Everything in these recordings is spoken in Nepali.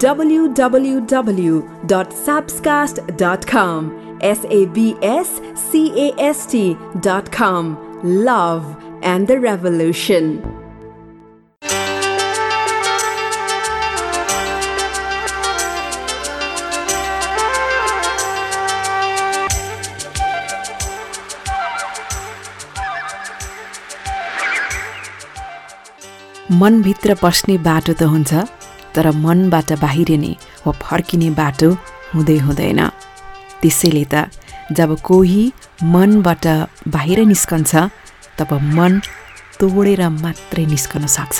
www.sabscast.com. S A B S C A S T.com. Love and the Revolution. मनभित्र पस्ने बाटो त हुन्छ तर मनबाट बाहिरिने वा फर्किने बाटो हुँदै हुँदैन। त्यसैले त जब कोही मनबाट बाहिर निस्कन्छ तब मन तोडेर मात्रै निस्कन सक्छ।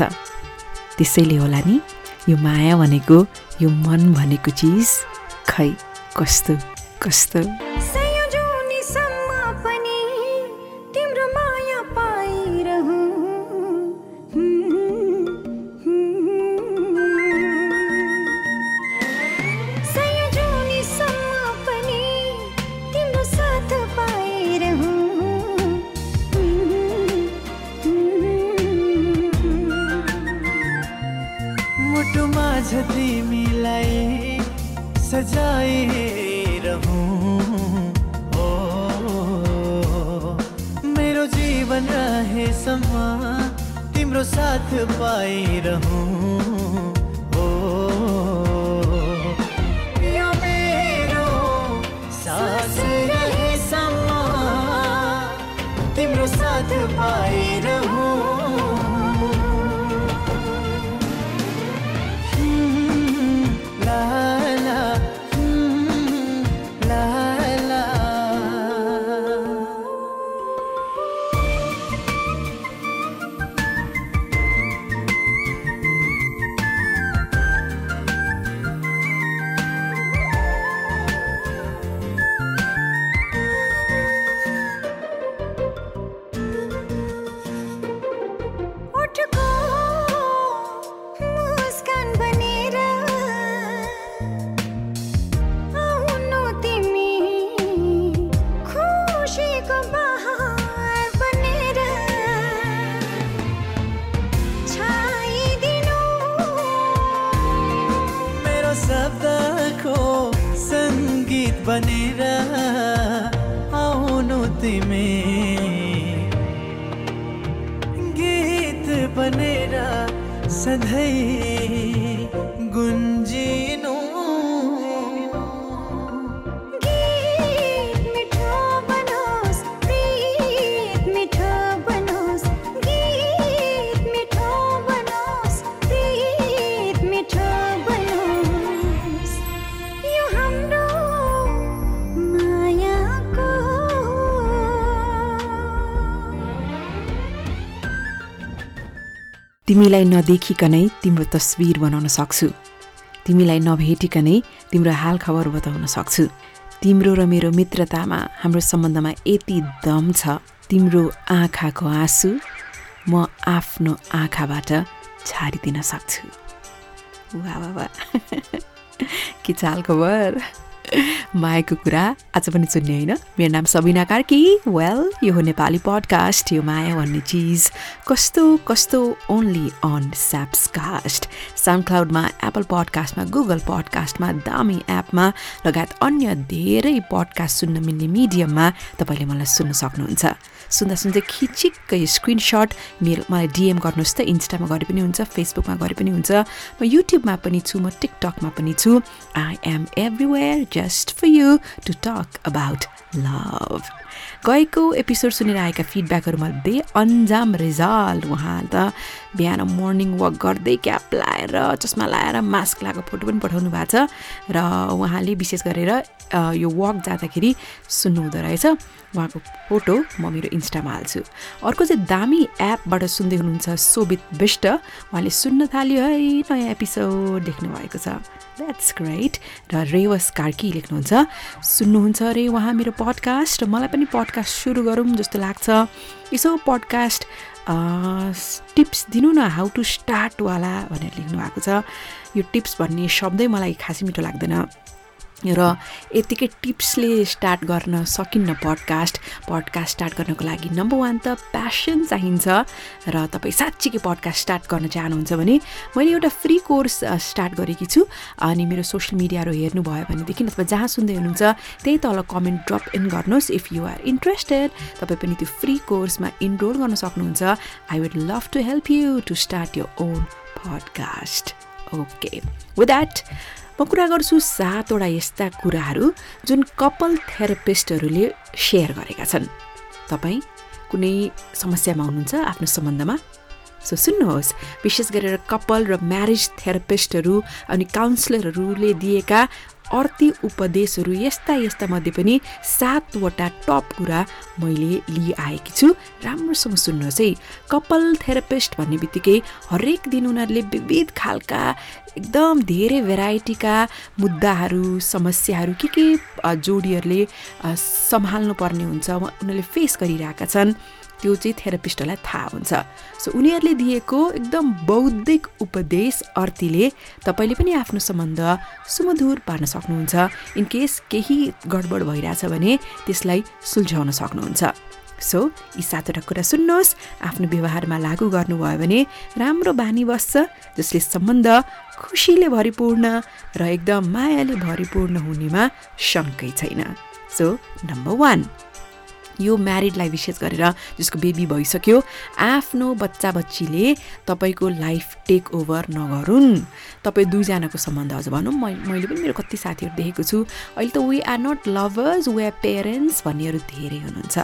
त्यसैले होला नि यो माया भनेको यो मन भनेको चिज खै कस्तो कस्तो? जाए रहूँ। ओ, ओ, ओ मेरो जीवन रहे समा तिम्रो साथ पाए रहूँ। तिमीलाई नदेखिकनै तिम्रो तस्विर बनाउन सक्छु। तिमीलाई नभेटिकनै तिम्रो हालखबर बताउन सक्छु। तिम्रो र मेरो मित्रतामा हाम्रो सम्बन्धमा यति दम छ। तिम्रो आँखाको आँसु म आफ्नो आँखाबाट छाडिदिन सक्छु। वा वा के चाल खबर? मायाको कुरा आज पनि सुन्ने होइन। मेरो नाम सबिना कार्की। वेल यो हो नेपाली पडकास्ट यो माया भन्ने चिज। कस्तो कस्तो ओन्ली अन स्याप्सकास्ट साउन्ड क्लाउडमा एप्पल पडकास्टमा गुगल पडकास्टमा दामी एपमा लगायत अन्य धेरै पडकास्ट सुन्न मिल्ने मिडियममा तपाईँले मलाई सुन्न सक्नुहुन्छ। सुन्दा सुन्दै खिचिक्क स्क्रिनसट मेरो मलाई डिएम गर्नुहोस् त इन्स्टामा गरे पनि हुन्छ फेसबुकमा गरे पनि हुन्छ। म युट्युबमा पनि छु म टिकटकमा पनि छु। I am everywhere just for you to talk about love गएको एपिसोड सुनेर आएका फिडब्याकहरू मैले बे अन्जाम रिजाल उहाँ त। बिहान मर्निङ वक गर्दै क्याप लाएर चस्मा लाएर मास्क लगाएको फोटो पनि पठाउनु भएको छ। र उहाँले विशेष गरेर यो वक जाँदाखेरि सुन्नुहुँदो रहेछ। उहाँको फोटो म मेरो इन्स्टामा हाल्छु। अर्को चाहिँ दामी एपबाट सुन्दै हुनुहुन्छ सोभित विष्ट। उहाँले सुन्न थाल्यो है नयाँ एपिसोड देख्नु भएको छ। द्याट्स ग्रेट र रेवस कार्की लेख्नुहुन्छ सुन्नुहुन्छ अरे उहाँ मेरो पडकास्ट र मलाई पनि पडकास्ट सुरु गरौँ जस्तो लाग्छ। यसो पडकास्ट टिप्स दिनु न हाउ टु स्टार्टवाला भनेर लेख्नु भएको छ। यो टिप्स भन्ने शब्दै मलाई खासै मिठो लाग्दैन। र यतिकै टिप्सले स्टार्ट गर्न सकिन्न पडकास्ट पडकास्ट स्टार्ट गर्नको लागि नम्बर वान त प्यासन चाहिन्छ र तपाईँ साँच्चीकै पडकास्ट स्टार्ट गर्न चाहनुहुन्छ भने मैले एउटा फ्री कोर्स स्टार्ट गरेकी छु अनि मेरो सोसियल मिडियाहरू हेर्नुभयो भनेदेखि अथवा जहाँ सुन्दै हुनुहुन्छ त्यही तल कमेन्ट ड्रप इन गर्नुहोस्। इफ यु आर इन्ट्रेस्टेड तपाईँ पनि त्यो फ्री कोर्समा इनरोल गर्न सक्नुहुन्छ। I would love to help you to start your own podcast okay with that म कुरा गर्छु सातवटा यस्ता कुराहरू जुन कपाल थेरापिस्टहरूले सेयर गरेका छन्। तपाईँ कुनै समस्यामा हुनुहुन्छ आफ्नो सम्बन्धमा? सो सुन्नुहोस् विशेष गरेर कपाल र म्यारेज थेरापिस्टहरू अनि काउन्सिलरहरूले दिएका अर्ती उपदेशहरू यस्ता यस्ता मध्ये पनि सातवटा टप कुरा मैले लिइआएकी छु। राम्रोसँग सुन्नुहोस् है। कपाल थेरापिस्ट भन्ने बित्तिकै हरेक दिन उनीहरूले विविध खालका एकदम धेरै भेराइटीका मुद्दाहरू समस्याहरू के के जोडीहरूले सम्हाल्नु पर्ने हुन्छ उनीहरूले फेस गरिरहेका छन्। त्यो चाहिँ थेरापिस्टहरूलाई थाहा हुन्छ। सो उनीहरूले दिएको एकदम बौद्धिक उपदेश अर्थीले तपाईँले पनि आफ्नो सम्बन्ध सुमधुर पार्न सक्नुहुन्छ। इनकेस केही गडबड भइरहेछ भने त्यसलाई सुल्झाउन सक्नुहुन्छ। सो यी सातवटा कुरा सुन्नुहोस्। आफ्नो व्यवहारमा लागू गर्नुभयो भने राम्रो बानी बस्छ जसले सम्बन्ध खुसीले भरिपूर्ण र एकदम मायाले भरिपूर्ण हुनेमा शङ्कै छैन। सो नम्बर वान यो म्यारिडलाई विशेष गरेर जसको बेबी भइसक्यो आफ्नो बच्चा बच्चीले तपाईँको लाइफ टेक ओभर नगरून्। तपाईँ दुईजनाको सम्बन्ध अझ भनौँ। मैले पनि मेरो कति साथीहरू देखेको छु। अहिले त we are not lovers we are parents भन्नेहरू धेरै हुनुहुन्छ।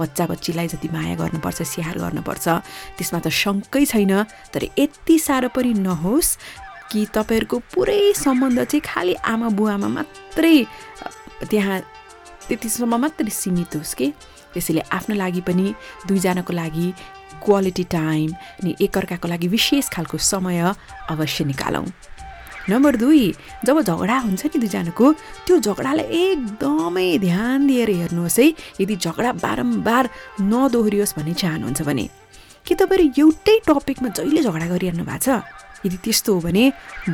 बच्चा बच्चीलाई जति माया गर्नुपर्छ स्याहार गर्नुपर्छ त्यसमा त शङ्कै छैन। तर यति साह्रो पनि नहोस् कि तपाईँहरूको पुरै सम्बन्ध चाहिँ खालि आमा बुवामा मात्रै त्यहाँ त्यतिसम्म मात्रै सीमित होस् कि? त्यसैले आफ्नो लागि पनि दुईजनाको लागि क्वालिटी टाइम अनि एकअर्काको लागि विशेष खालको समय अवश्य निकालौँ। नम्बर दुई जब झगडा हुन्छ नि दुईजनाको त्यो झगडालाई एकदमै ध्यान दिएर हेर्नुहोस् है। यदि झगडा बारम्बार नदोहोरियोस् भन्ने चाहनुहुन्छ भने के तपाईँहरू एउटै टपिकमा जहिले झगडा गरिरहनु भएको छ? यदि त्यस्तो हो भने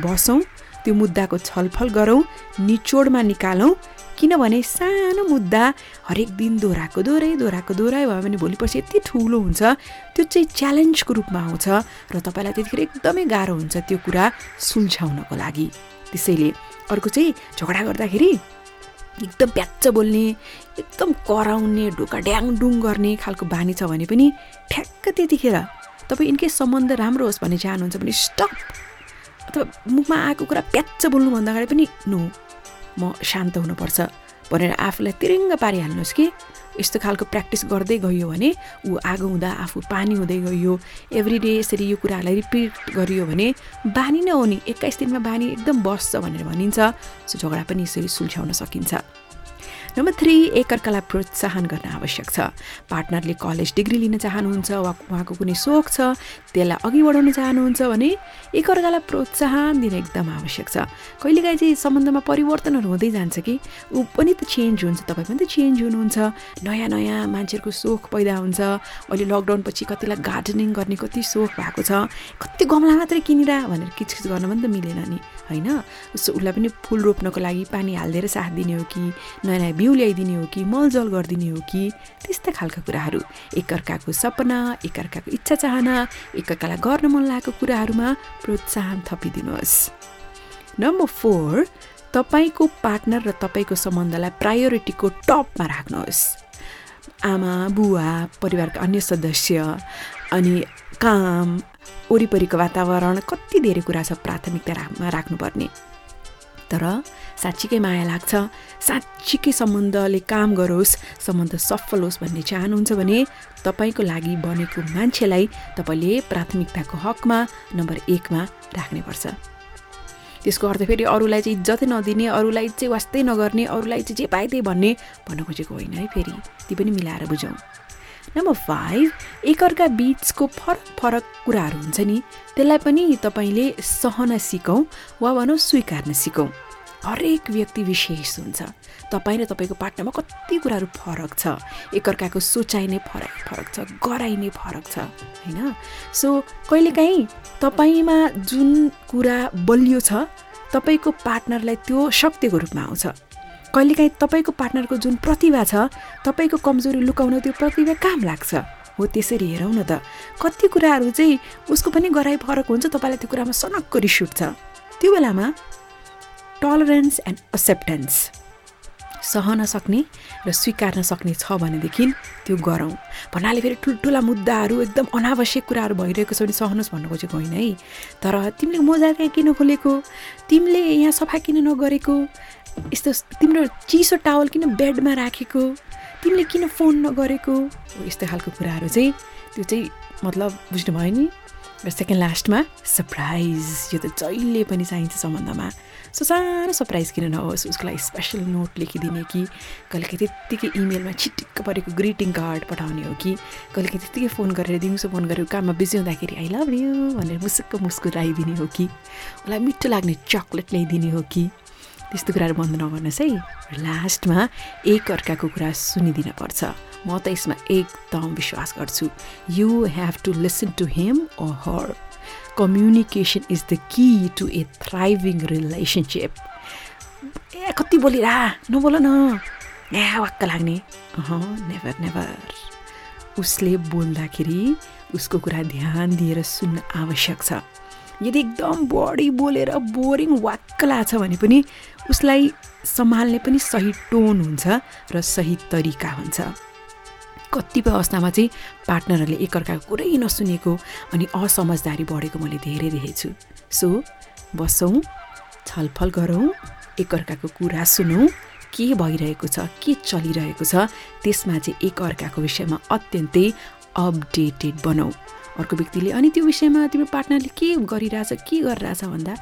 बसौँ त्यो मुद्दाको छलफल गरौँ निचोडमा निकालौँ किनभने सानो मुद्दा हरेक दिन दोहोऱ्याएको दोहोऱ्याइ दोहोऱ्याएको दोहोऱ्याइ भयो भने भोलि पर्सि यति ठुलो हुन्छ त्यो चाहिँ च्यालेन्जको रूपमा आउँछ र तपाईँलाई त्यतिखेर एकदमै गाह्रो हुन्छ त्यो कुरा सुल्झाउनको लागि। त्यसैले अर्को चाहिँ झगडा गर्दाखेरि एकदम प्याच्च बोल्ने एकदम कराउने ढोका ड्याङडुङ गर्ने खालको बानी छ भने पनि ठ्याक्क त्यतिखेर तपाईँ इनकेस सम्बन्ध राम्रो होस् भन्ने चाहनुहुन्छ भने स्टप अथवा मुखमा आएको कुरा प्याच्च बोल्नुभन्दा अगाडि पनि नो म शान्त हुनुपर्छ भनेर आफूलाई तिरिङ्ग पारिहाल्नुहोस् कि। यस्तो खालको प्र्याक्टिस गर्दै गयो भने ऊ आगो हुँदा आफू पानी हुँदै गयो एभ्री डे यसरी यो कुराहरूलाई रिपिट गरियो भने बानी नै हो नि। एक्काइस दिनमा बानी एकदम बस्छ भनेर भनिन्छ। झगडा पनि यसरी सुल्झाउन सकिन्छ। नम्बर थ्री एकअर्कालाई प्रोत्साहन गर्न आवश्यक छ। पार्टनरले कलेज डिग्री लिन चाहनुहुन्छ वा उहाँको कुनै सोख छ त्यसलाई अघि बढाउन चाहनुहुन्छ भने एकअर्कालाई प्रोत्साहन दिन एकदम आवश्यक छ। कहिलेकाहीँ चाहिँ सम्बन्धमा परिवर्तनहरू हुँदै जान्छ कि ऊ पनि त चेन्ज हुन्छ तपाईँ पनि त चेन्ज हुनुहुन्छ। नयाँ नयाँ मान्छेहरूको सोख पैदा हुन्छ। अहिले लकडाउन पछि कतिलाई गार्डनिङ गर्ने कति सोख भएको छ। कति गमला मात्रै किनेर भनेर किचकिच गर्न पनि त मिलेन नि। होइन? उसो उसलाई पनि फुल रोप्नको लागि पानी हालिदिएर साथ दिने हो कि? नयाँ नयाँ बिउ ल्याइदिने हो कि? मलजल गरिदिने हो कि? त्यस्ता खालका कुराहरू। एकअर्काको सपना एकअर्काको इच्छा चाहना एकअर्कालाई गर्न मन लागेको कुराहरूमा प्रोत्साहन थपिदिनुहोस्। नम्बर फोर तपाईँको पार्टनर र तपाईँको सम्बन्धलाई प्रायोरिटीको टपमा राख्नुहोस्। आमा बुवा परिवारका अन्य सदस्य अनि काम वरिपरिको वातावरण कति धेरै कुरा छ प्राथमिकता राख्मा राख्नुपर्ने। तर साँच्चीकै माया लाग्छ। साँच्चीकै सम्बन्धले काम गरोस् सम्बन्ध सफल होस् भन्ने चाहनुहुन्छ भने तपाईँको लागि बनेको मान्छेलाई तपाईँले प्राथमिकताको हकमा नम्बर एकमा राख्नुपर्छ। त्यसको अर्थ फेरि अरूलाई चाहिँ इज्जतै नदिने अरूलाई चाहिँ वास्तै नगर्ने अरूलाई चाहिँ जे पाए त्यही भन्ने भन्न खोजेको होइन है फेरि। ती पनि मिलाएर बुझौँ। नम्बर फाइभ एकअर्का बिचको फरक फरक कुराहरू हुन्छ नि। त्यसलाई पनि तपाईँले सहन सिकौँ वा भनौँ स्वीकार्न सिकौँ। हरेक व्यक्ति विशेष हुन्छ। तपाईँ र तपाईँको पार्टनरमा कति कुराहरू फरक छ? एकअर्काको सोचाइ नै फरक फरक छ गराइ नै फरक छ होइन? सो कहिलेकाहीँ तपाईँमा जुन कुरा बलियो छ तपाईँको पार्टनरलाई त्यो शक्तिको रूपमा आउँछ। कहिलेकाहीँ तपाईँको पार्टनरको जुन प्रतिभा छ तपाईँको कमजोरी लुकाउन त्यो प्रतिभा काम लाग्छ? हो त्यसरी हेरौँ न त। कति कुराहरू चाहिँ उसको पनि गराइ फरक हुन्छ तपाईँलाई त्यो कुरामा सनक्क रिस उठ्छ त्यो बेलामा टलरेन्स एन्ड एक्सेप्टेन्स सहन सक्ने र स्वीकार्न सक्ने छ भनेदेखि त्यो गरौँ। भन्नाले फेरि ठुल्ठुला मुद्दाहरू एकदम अनावश्यक कुराहरू भइरहेको छ भने सहनुहोस् भन्नु खोजेको होइन है। तर तिमीले मोजा त्यहाँ किन खोलेको? तिमीले यहाँ सफा किन नगरेको? यस्तो तिम्रो चिसो टावल किन बेडमा राखेको? तिमीले किन फोन नगरेको? यस्तो खालको कुराहरू चाहिँ त्यो चाहिँ मतलब बुझ्नुभयो नि? र सेकेन्ड लास्टमा सरप्राइज यो त जहिले पनि चाहिन्छ सम्बन्धमा। सो सानो सरप्राइज किन नहोस् उसको लागि स्पेसल नोट लेखिदिने कि? कहिलेकाहीँ त्यत्तिकै इमेलमा छिटिक्क परेको ग्रिटिङ कार्ड पठाउने हो कि? कहिलेकाहीँ त्यत्तिकै फोन गरेर दिउँसो फोन गरेर काममा बिजी हुँदाखेरि आई लभ यु भनेर मुसुक्क मुस्कुराइदिने हो कि? उसलाई मिठो लाग्ने चक्लेट ल्याइदिने हो कि? त्यस्तो कुराहरू बन्द नगर्नुहोस् है। लास्टमा एक अर्काको कुरा सुनिदिन पर्छ। म त यसमा एकदम विश्वास गर्छु। You have to listen to him or her communication is the key to a thriving relationship ए कति बोलिरा? नबोल न। ए वाक्क लाग्ने। अह नेभर नेभर उसले बोल्दाखेरि उसको कुरा ध्यान दिएर सुन्न आवश्यक छ। यदि एकदम बढी बोलेर बोरिङ वाक्क लाग्छ भने पनि उसलाई सम्हाल्ने पनि सही टोन हुन्छ र सही तरिका हुन्छ। कतिपय अवस्थामा चाहिँ पार्टनरहरूले एकअर्काको कुरै नसुनेको अनि असमझदारी बढेको मैले धेरै देखेछु सो बसौँ छलफल गरौँ एकअर्काको कुरा सुनौँ के भइरहेको छ के चलिरहेको छ त्यसमा चाहिँ एकअर्काको विषयमा अत्यन्तै अपडेटेड बनाऊ अर्को व्यक्तिले अनि त्यो विषयमा तिम्रो पार्टनरले के गरिरहेछ के गरिरहेछ भन्दा?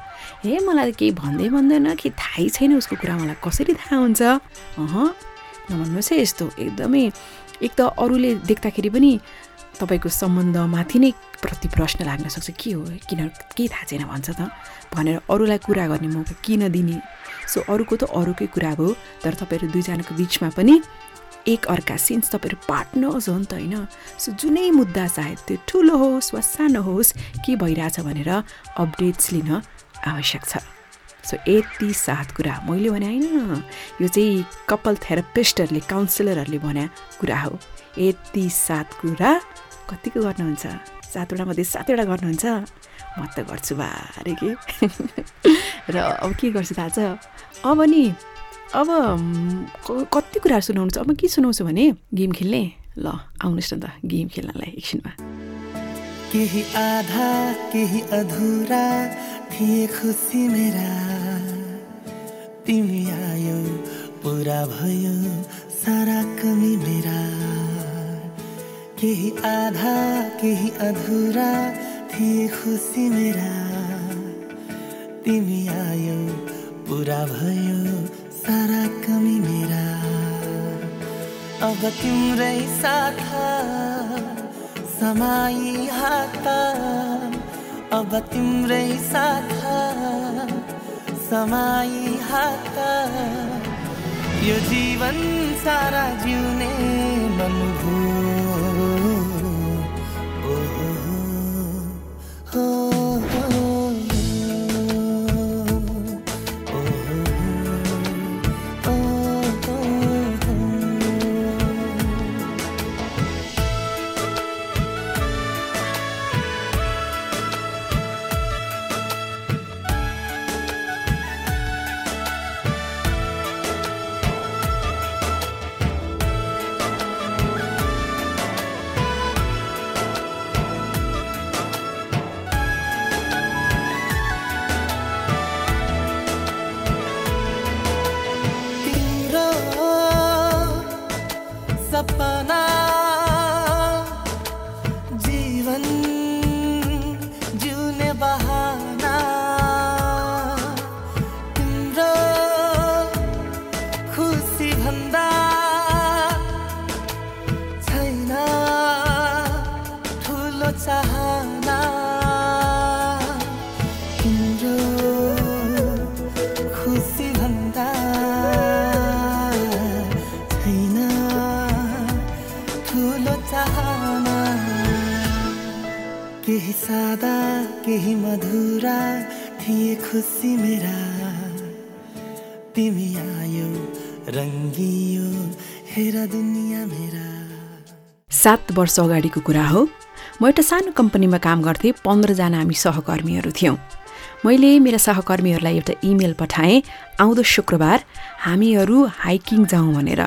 हे मलाई केही भन्दै भन्दैन कि थाहै छैन उसको कुरा मलाई कसरी थाहा हुन्छ? अह नभन्नुहोस् है यस्तो एकदमै एक त अरूले देख्दाखेरि पनि तपाईँको सम्बन्धमाथि नै प्रति प्रश्न लाग्न सक्छ के हो? किन केही थाहा छैन भन्छ त। भनेर अरूलाई कुरा गर्ने मौका किन दिने? सो अरूको त अरूकै कुरा भयो तर तपाईँहरू दुईजनाको बिचमा पनि एक अर्का सिन्स तपाईँहरू पार्टनर्स हो नि त होइन? सो जुनै मुद्दा सायद त्यो ठुलो होस् वा सानो होस् के भइरहेछ भनेर अपडेट्स लिन आवश्यक छ। सो यति सात कुरा मैले भने होइन यो चाहिँ कपाल थेरापिस्टहरूले काउन्सिलरहरूले भने कुरा हो। यति सात कुरा कतिको गर्नुहुन्छ? सातवटा मध्ये सातवटा गर्नुहुन्छ? म त गर्छु बारे के? र अब के गर्छु थाहा छ? अब नि अब कति कुराहरू सुनाउनु छ अब के सुनाउँछु भने? गेम खेल्ने? ल आउनुहोस् न त गेम खेल्नलाई एकछिनमा। केही आधा केही अधुरा थिए खुसी मेरा। तिमी आयो पुरा भयो सारा कमी मेरा। केही आधा केही अधुरा थिए खुसी मेरा। तिमी आयो पुरा भयो सारा कमी मेरा। अब तिम्रै साथ समाई हात अब तिम्रै साथ समाई हात यो जीवन सारा जिउने मन भो केही मधुरा थिए खुसी मेरा। तिमी आयो रङ्गियो हेर दुनियाँ मेरा। सात वर्ष अगाडिको कुरा हो। म एउटा सानो कम्पनीमा काम गर्थेँ पन्ध्रजना हामी सहकर्मीहरू थियौँ। मैले मेरा सहकर्मीहरूलाई एउटा इमेल पठाएँ आउँदो शुक्रबार हामीहरू हाइकिङ जाउँ भनेर।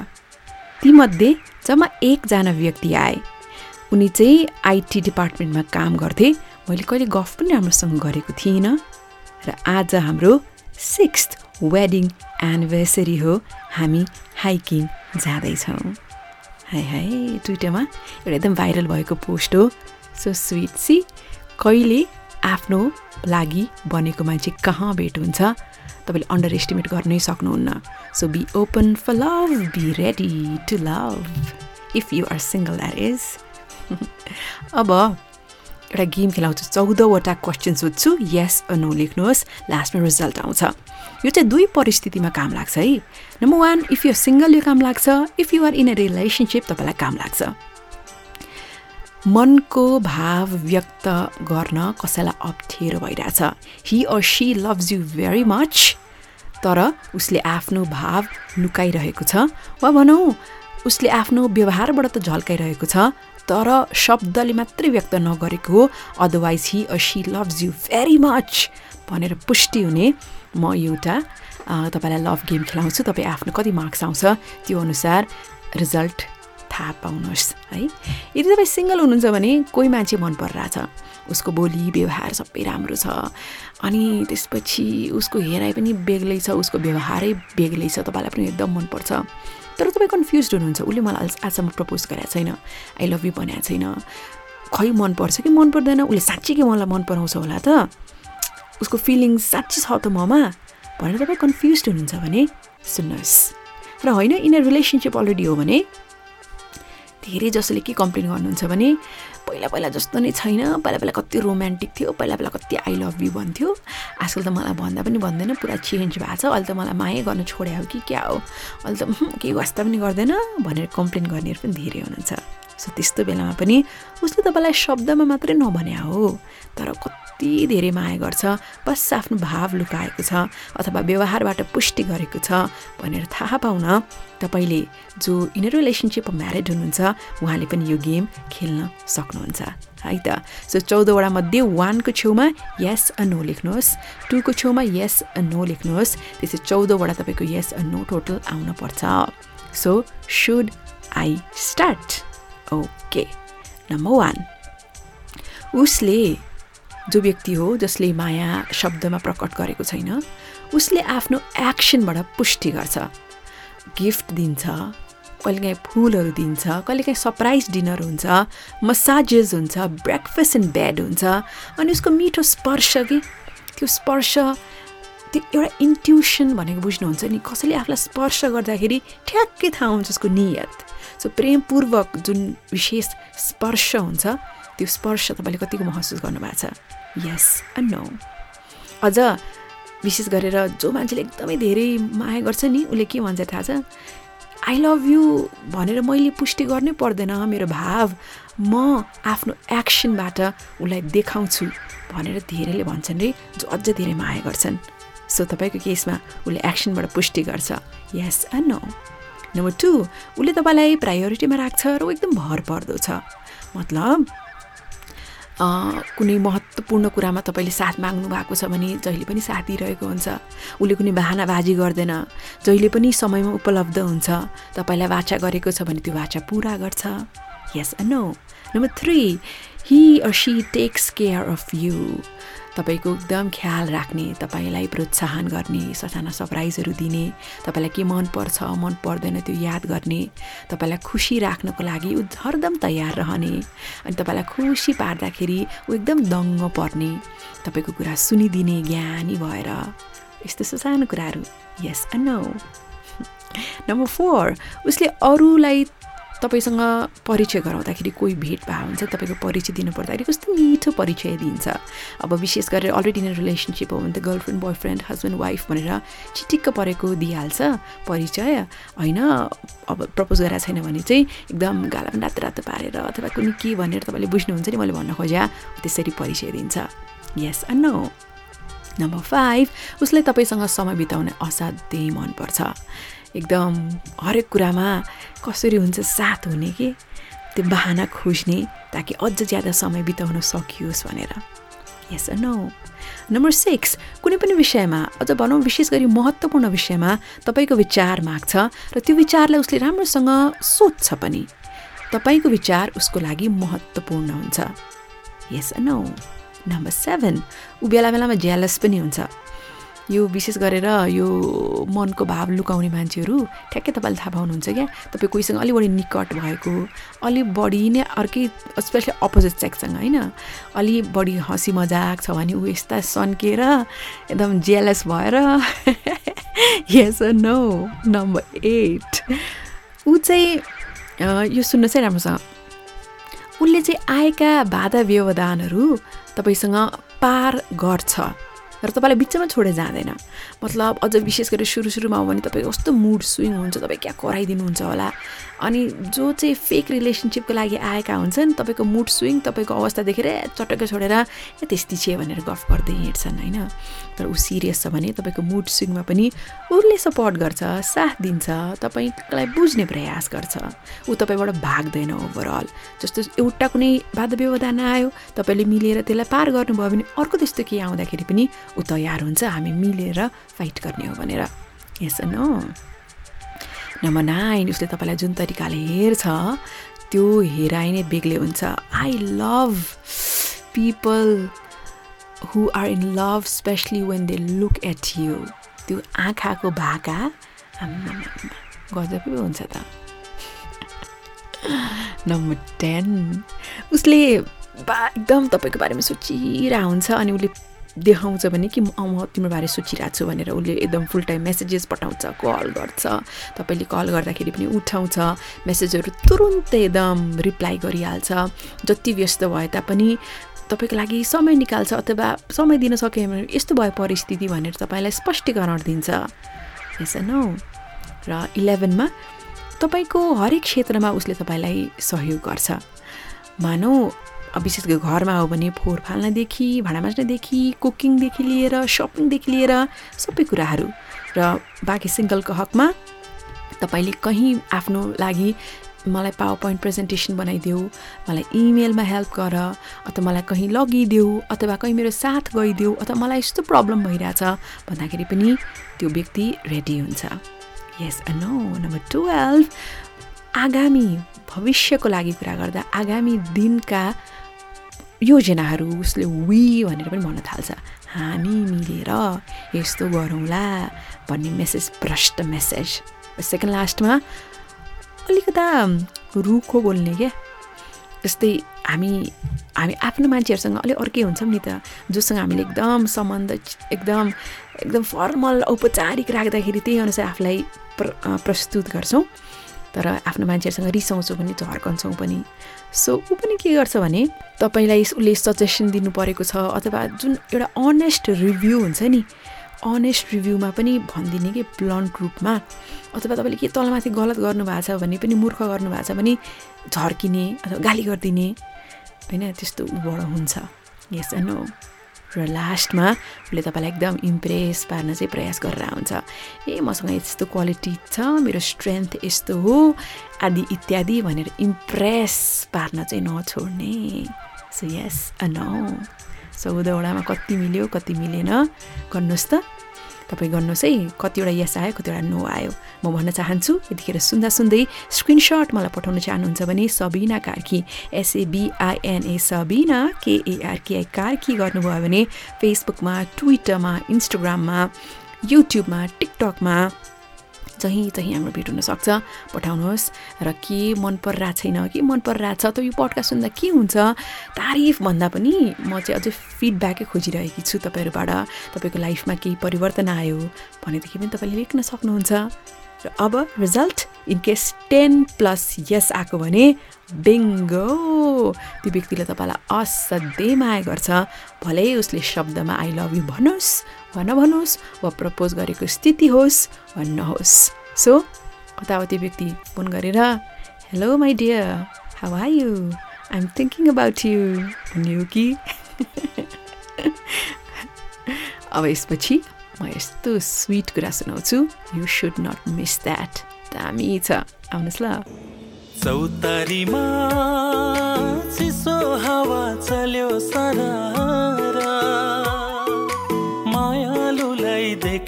तीमध्ये जम्मा एकजना व्यक्ति आए। उनी चाहिँ आइटी डिपार्टमेन्टमा काम गर्थे। मैले कहिले गफ पनि राम्रोसँग गरेको थिइनँ। र आज हाम्रो सिक्स वेडिङ एनिभर्सरी हो। हामी हाइकिङ जाँदैछौँ। हाई हाई ट्विटरमा एउटा एकदम भाइरल भएको पोस्ट हो। सो स्विट सी कहिले आफ्नो लागि बनेको मान्छे कहाँ भेट हुन्छ? तपाईँले अन्डर एस्टिमेट गर्नै सक्नुहुन्न। So be open for love be ready to love if you are single that is अब एउटा गेम खेलाउँछु चौधवटा क्वेसन सोध्छु यस नो लेख्नुहोस् लास्टमा रिजल्ट आउँछ। यो चाहिँ दुई परिस्थितिमा काम लाग्छ है। Number one if you single यो काम लाग्छ। If you are in a relationship तपाईँलाई काम लाग्छ। मनको भाव व्यक्त गर्न कसैलाई अप्ठ्यारो भइरहेछ। He or she loves you very much तर उसले आफ्नो भाव लुकाइरहेको छ। वा भनौँ उसले आफ्नो व्यवहारबाट त झल्काइरहेको छ तर शब्दले मात्रै व्यक्त नगरेको हो। Otherwise he or she loves you very much भनेर पुष्टि हुने म एउटा तपाईँलाई लभ गेम खेलाउँछु। तपाईँ आफ्नो कति मार्क्स आउँछ? त्यो अनुसार रिजल्ट थाहा पाउनुहोस् है? यदि तपाईँ सिङ्गल हुनुहुन्छ भने कोही मान्छे मन परिरहेछ उसको बोली व्यवहार सबै राम्रो छ। अनि त्यसपछि उसको हेराइ पनि बेग्लै छ उसको व्यवहारै बेग्लै छ तपाईँलाई पनि एकदम मनपर्छ तर तपाईँ कन्फ्युज हुनुहुन्छ उसले मलाई आजसम्म प्रपोज गरेको छैन। आई लभ यु भनेको छैन। खै मनपर्छ कि मन पर्दैन? उसले साँच्चीकै मलाई मन पराउँछ होला त? उसको फिलिङ्स साँच्ची छ त ममा? भनेर तपाईँ कन्फ्युज हुनुहुन्छ भने सुन्नुहोस्। र होइन इन रिलेसनसिप अलरेडी हो भने धेरै जसोले के कम्प्लेन गर्नुहुन्छ भने पहिला पहिला जस्तो नै छैन पहिला पहिला कति रोमान्टिक थियो पहिला पहिला कति आई लभ यु भन्थ्यो। आजकल त मलाई भन्दा पनि भन्दैन पुरा चेन्ज भएको छ। अहिले त मलाई माया गर्न छोड्या हो कि क्या हो? अहिले त केही वास्ता पनि गर्दैन भनेर कम्प्लेन गर्नेहरू पनि धेरै हुनुहुन्छ। सो त्यस्तो बेलामा पनि उसले तपाईँलाई शब्दमा मात्रै नभने हो। तर कति धेरै माया गर्छ बस आफ्नो भाव लुकाएको छ अथवा व्यवहारबाट पुष्टि गरेको छ भनेर थाहा पाउन तपाईँले जो इन रिलेसनसिपमा म्यारिड हुनुहुन्छ उहाँले पनि यो गेम खेल्न सक्नुहुन्छ है त? सो चौधवटा मध्ये वानको छेउमा यस अ नो लेख्नुहोस् टूको छेउमा यस अ नो लेख्नुहोस् त्यसै चौधवटा तपाईँको यस अ नो टोटल आउन पर्छ। So should I start okay number one उसले जो व्यक्ति हो जसले माया शब्दमा प्रकट गरेको छैन। उसले आफ्नो एक्सनबाट पुष्टि गर्छ। गिफ्ट दिन्छ कहिलेकाहीँ फुलहरू दिन्छ कहिलेकाहीँ सरप्राइज डिनर हुन्छ मसाजेस हुन्छ ब्रेकफास्ट एन्ड बेड हुन्छ अनि उसको मिठो स्पर्श कि? त्यो स्पर्श त्यो एउटा इन्ट्युसन भनेको बुझ्नुहुन्छ नि कसैले आफूलाई स्पर्श गर्दाखेरि ठ्याक्कै थाहा हुन्छ उसको नियत। सो प्रेमपूर्वक जुन विशेष स्पर्श हुन्छ त्यो स्पर्श तपाईँले कतिको महसुस गर्नुभएको छ? यस अ नो अझ विशेष गरेर जो मान्छेले एकदमै धेरै माया गर्छ नि उसले के भन्छ थाहा छ? आई लभ यु भनेर मैले पुष्टि गर्नै पर्दैन मेरो भाव म आफ्नो एक्सनबाट उसलाई देखाउँछु भनेर धेरैले भन्छन् रे जो अझ धेरै माया गर्छन्। सो तपाईँको केसमा उसले एक्सनबाट पुष्टि गर्छ। Yes or no number two उसले तपाईँलाई प्रायोरिटीमा राख्छ र ऊ एकदम भर पर्दो छ। मतलब कुनै महत्त्वपूर्ण कुरामा तपाईँले साथ माग्नु भएको छ भने जहिले पनि साथ दिइरहेको हुन्छ। उसले कुनै बाहानाबाजी गर्दैन। जहिले पनि समयमा उपलब्ध हुन्छ। तपाईँलाई वाचा गरेको छ भने त्यो वाचा पुरा गर्छ। Yes no number three he or she takes care of you तपाईँको एकदम ख्याल राख्ने तपाईँलाई प्रोत्साहन गर्ने ससाना सरप्राइजहरू दिने तपाईँलाई के मनपर्छ मन पर्दैन त्यो याद गर्ने तपाईँलाई खुसी राख्नको लागि ऊ हरदम तयार रहने अनि तपाईँलाई खुसी पार्दाखेरि ऊ एकदम दङ्ग पर्ने तपाईँको कुरा सुनिदिने ज्ञानी भएर। यस्तो सानो कुराहरू। यस अ नम्बर फोर उसले अरूलाई तपाईँसँग परिचय गराउँदाखेरि कोही भेट भए हुन्छ तपाईँको परिचय दिनु पर्दाखेरि कस्तो मिठो परिचय दिन्छ अब विशेष गरेर अलरेडी नै रिलेसनसिप हो भने त गर्लफ्रेन्ड बोयफ्रेन्ड हस्बेन्ड वाइफ भनेर चिटिक्क परेको दिइहाल्छ परिचय। होइन अब प्रपोज गरेको छैन भने चाहिँ एकदम गाला पनि रातो रातो पारेर अथवा कुनै के भनेर तपाईँले बुझ्नुहुन्छ नि मैले भन्न खोज्या त्यसरी परिचय दिन्छ yes or no number five उसले तपाईँसँग समय बिताउने असाध्यै मनपर्छ। एकदम हरेक कुरामा कसरी हुन्छ साथ हुने कि? त्यो बाहना खोज्ने ताकि अझ ज्यादा समय बिताउन सकियोस् भनेर। यस नो नम्बर सिक्स कुनै पनि विषयमा अझ भनौँ विशेष गरी महत्त्वपूर्ण विषयमा तपाईँको विचार माग्छ र त्यो विचारलाई उसले राम्रोसँग सोध्छ पनि। तपाईँको विचार उसको लागि महत्त्वपूर्ण हुन्छ। यस नो नम्बर सेभेन ऊ बेला बेलामा ज्यालस पनि हुन्छ। यो विशेष गरेर यो मनको भाव लुकाउने मान्छेहरू ठ्याक्कै तपाईँले थाहा पाउनुहुन्छ क्या? तपाईँ कोहीसँग अलिक बढी निकट भएको अलिक बढी नै अर्कै स्पेसली अपोजिट सेक्ससँग होइन? अलि बढी हँसी मजाक छ भने ऊ यस्ता सन्किएर एकदम जेलस भएर यस नो नम्बर एट ऊ चाहिँ यो सुन्नुहोस् है राम्रोसँग। उसले चाहिँ आएका बाधा व्यवधानहरू तपाईँसँग पार गर्छ। र तपाईँलाई बिचमा छोडेर जाँदैन मतलब अझ विशेष गरी सुरु सुरुमा हो भने तपाईँको कस्तो मुड स्विङ हुन्छ तपाईँ क्या कराइदिनुहुन्छ होला? अनि जो चाहिँ फेक रिलेसनसिपको लागि आएका हुन्छन् तपाईँको मुड स्विङ तपाईँको अवस्था देखेर चटक्कै छोडेर त्यस्तै छे भनेर गफ गर्दै हिँड्छन् होइन? तर ऊ सिरियस छ भने तपाईँको मुड स्विङमा पनि उसले सपोर्ट गर्छ साथ दिन्छ तपाईँलाई बुझ्ने प्रयास गर्छ। ऊ तपाईँबाट भाग्दैन ओभरअल जस्तो एउटा कुनै बाधा व्यवधान आयो तपाईँले मिलेर त्यसलाई पार गर्नुभयो भने अर्को त्यस्तो केही आउँदाखेरि पनि ऊ तयार हुन्छ हामी मिलेर फाइट गर्ने हो भनेर। यस नो नम्बर नाइन उसले तपाईँलाई जुन तरिकाले हेर्छ त्यो हेराइ नै बेग्लै हुन्छ। I love people who are in love especially when they look at you त्यो आँखाको भाका गजबै हुन्छ त। नम्बर टेन उसले बा एकदम तपाईँको बारेमा सोचिरहेको हुन्छ अनि उसले देखाउँछ भने कि म तिम्रो बारे सोचिरहेको छु भनेर उसले एकदम फुल टाइम मेसेजेस पठाउँछ कल गर्छ। तपाईँले कल गर्दाखेरि पनि उठाउँछ। मेसेजहरू तुरुन्तै एकदम रिप्लाई गरिहाल्छ। जति व्यस्त भए तापनि तपाईँको लागि समय निकाल्छ अथवा समय दिन सक्यो भने यस्तो भयो परिस्थिति भनेर तपाईँलाई स्पष्टीकरण दिन्छ। यस नौ र इलेभेनमा तपाईँको हरेक क्षेत्रमा उसले तपाईँलाई सहयोग गर्छ। मानौ विशेष गरी घरमा हो भने फोहोर फाल्नदेखि भाँडा माझ्नदेखि कुकिङदेखि लिएर सपिङदेखि लिएर सबै कुराहरू। र बाँकी सिङ्गलको हकमा तपाईँले कहीँ आफ्नो लागि मलाई पावर पोइन्ट प्रेजेन्टेसन बनाइदेऊ मलाई इमेलमा हेल्प गर अथवा मलाई कहीँ लगिदेऊ अथवा कहीँ मेरो साथ गइदेऊ अथवा मलाई यस्तो प्रब्लम भइरहेछ भन्दाखेरि पनि त्यो व्यक्ति रेडी हुन्छ। यस नो नम्बर टुवेल्भ आगामी भविष्यको लागि कुरा गर्दा आगामी दिनका योजनाहरू उसले वी भनेर पनि भन्न थाल्छ। हामी मिलेर यस्तो गरौँला भन्ने मेसेज भ्रष्ट मेसेज सेकेन्ड लास्टमा अलिकता रुखो बोल्ने क्या जस्तै हामी हामी आफ्नो मान्छेहरूसँग अलिक अर्कै हुन्छौँ नि त। जोसँग हामीले एकदम सम्बन्ध एकदम एकदम फर्मल औपचारिक राख्दाखेरि त्यही अनुसार आफूलाई प्र प्रस्तुत गर्छौँ। तर आफ्नो मान्छेहरूसँग रिसाउँछौँ पनि झर्कन्छौँ पनि। सो ऊ पनि के गर्छ भने तपाईँलाई उसले सजेसन दिनु परेको छ अथवा जुन एउटा अनेस्ट रिभ्यू हुन्छ नि अनेस्ट रिभ्यूमा पनि भनिदिने कि ब्लन्ट रूपमा अथवा तपाईँले के तलमाथि गलत गर्नुभएको छ भने पनि मूर्ख गर्नुभएको छ भने झर्किने अथवा गाली गरिदिने होइन त्यस्तो उबाट हुन्छ। यस नो र लास्टमा उसले तपाईँलाई एकदम इम्प्रेस पार्न चाहिँ प्रयास गरेर हुन्छ ए मसँग यस्तो क्वालिटी छ मेरो स्ट्रेन्थ यस्तो हो आदि इत्यादि भनेर इम्प्रेस पार्न चाहिँ नछोड्ने। सो यस अ नो चौधवटामा कति मिल्यो कति मिलेन। गर्नुहोस् त। तपाईँ गर्नुहोस् है कतिवटा यस आयो कतिवटा नो आयो। म भन्न चाहन्छु यतिखेर सुन्दा सुन्दै स्क्रिनसट मलाई पठाउन चाहनुहुन्छ भने Sabina Karki S A B I N A Sabina K A R K I Karki गर्नुभयो भने फेसबुकमा ट्विटरमा इन्स्टाग्राममा युट्युबमा टिकटकमा जहीँ चाहिँ हाम्रो भेट हुनसक्छ पठाउनुहोस् र के मन परिरहेको छैन के मन परिरहेको छ त यो पडकास्ट सुन्दा के हुन्छ? तारिफ भन्दा पनि म चाहिँ अझै फिडब्याकै खोजिरहेकी छु तपाईँहरूबाट। तपाईँको लाइफमा केही परिवर्तन आयो भनेदेखि पनि तपाईँले लेख्न सक्नुहुन्छ। र अब result in case ten plus yes आएको भने बेङ्गो त्यो व्यक्तिले तपाईँलाई असाध्यै माया गर्छ। भलै उसले शब्दमा आई लभ यु भन्नुहोस्। वा नभन्नुहोस् वा प्रपोज गरेको स्थिति होस् वा नहोस् सो कता हो त्यो व्यक्ति फोन गरेर hello my dear how are you I am thinking about you भन्ने कि? अब यसपछि म यस्तो स्विट कुरा सुनाउँछु। You should not miss that दामी छ। आउनुहोस् ल। चौतारीमा चिसो हावा चल्यो सरारा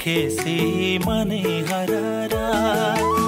देखेसी मनै हरारा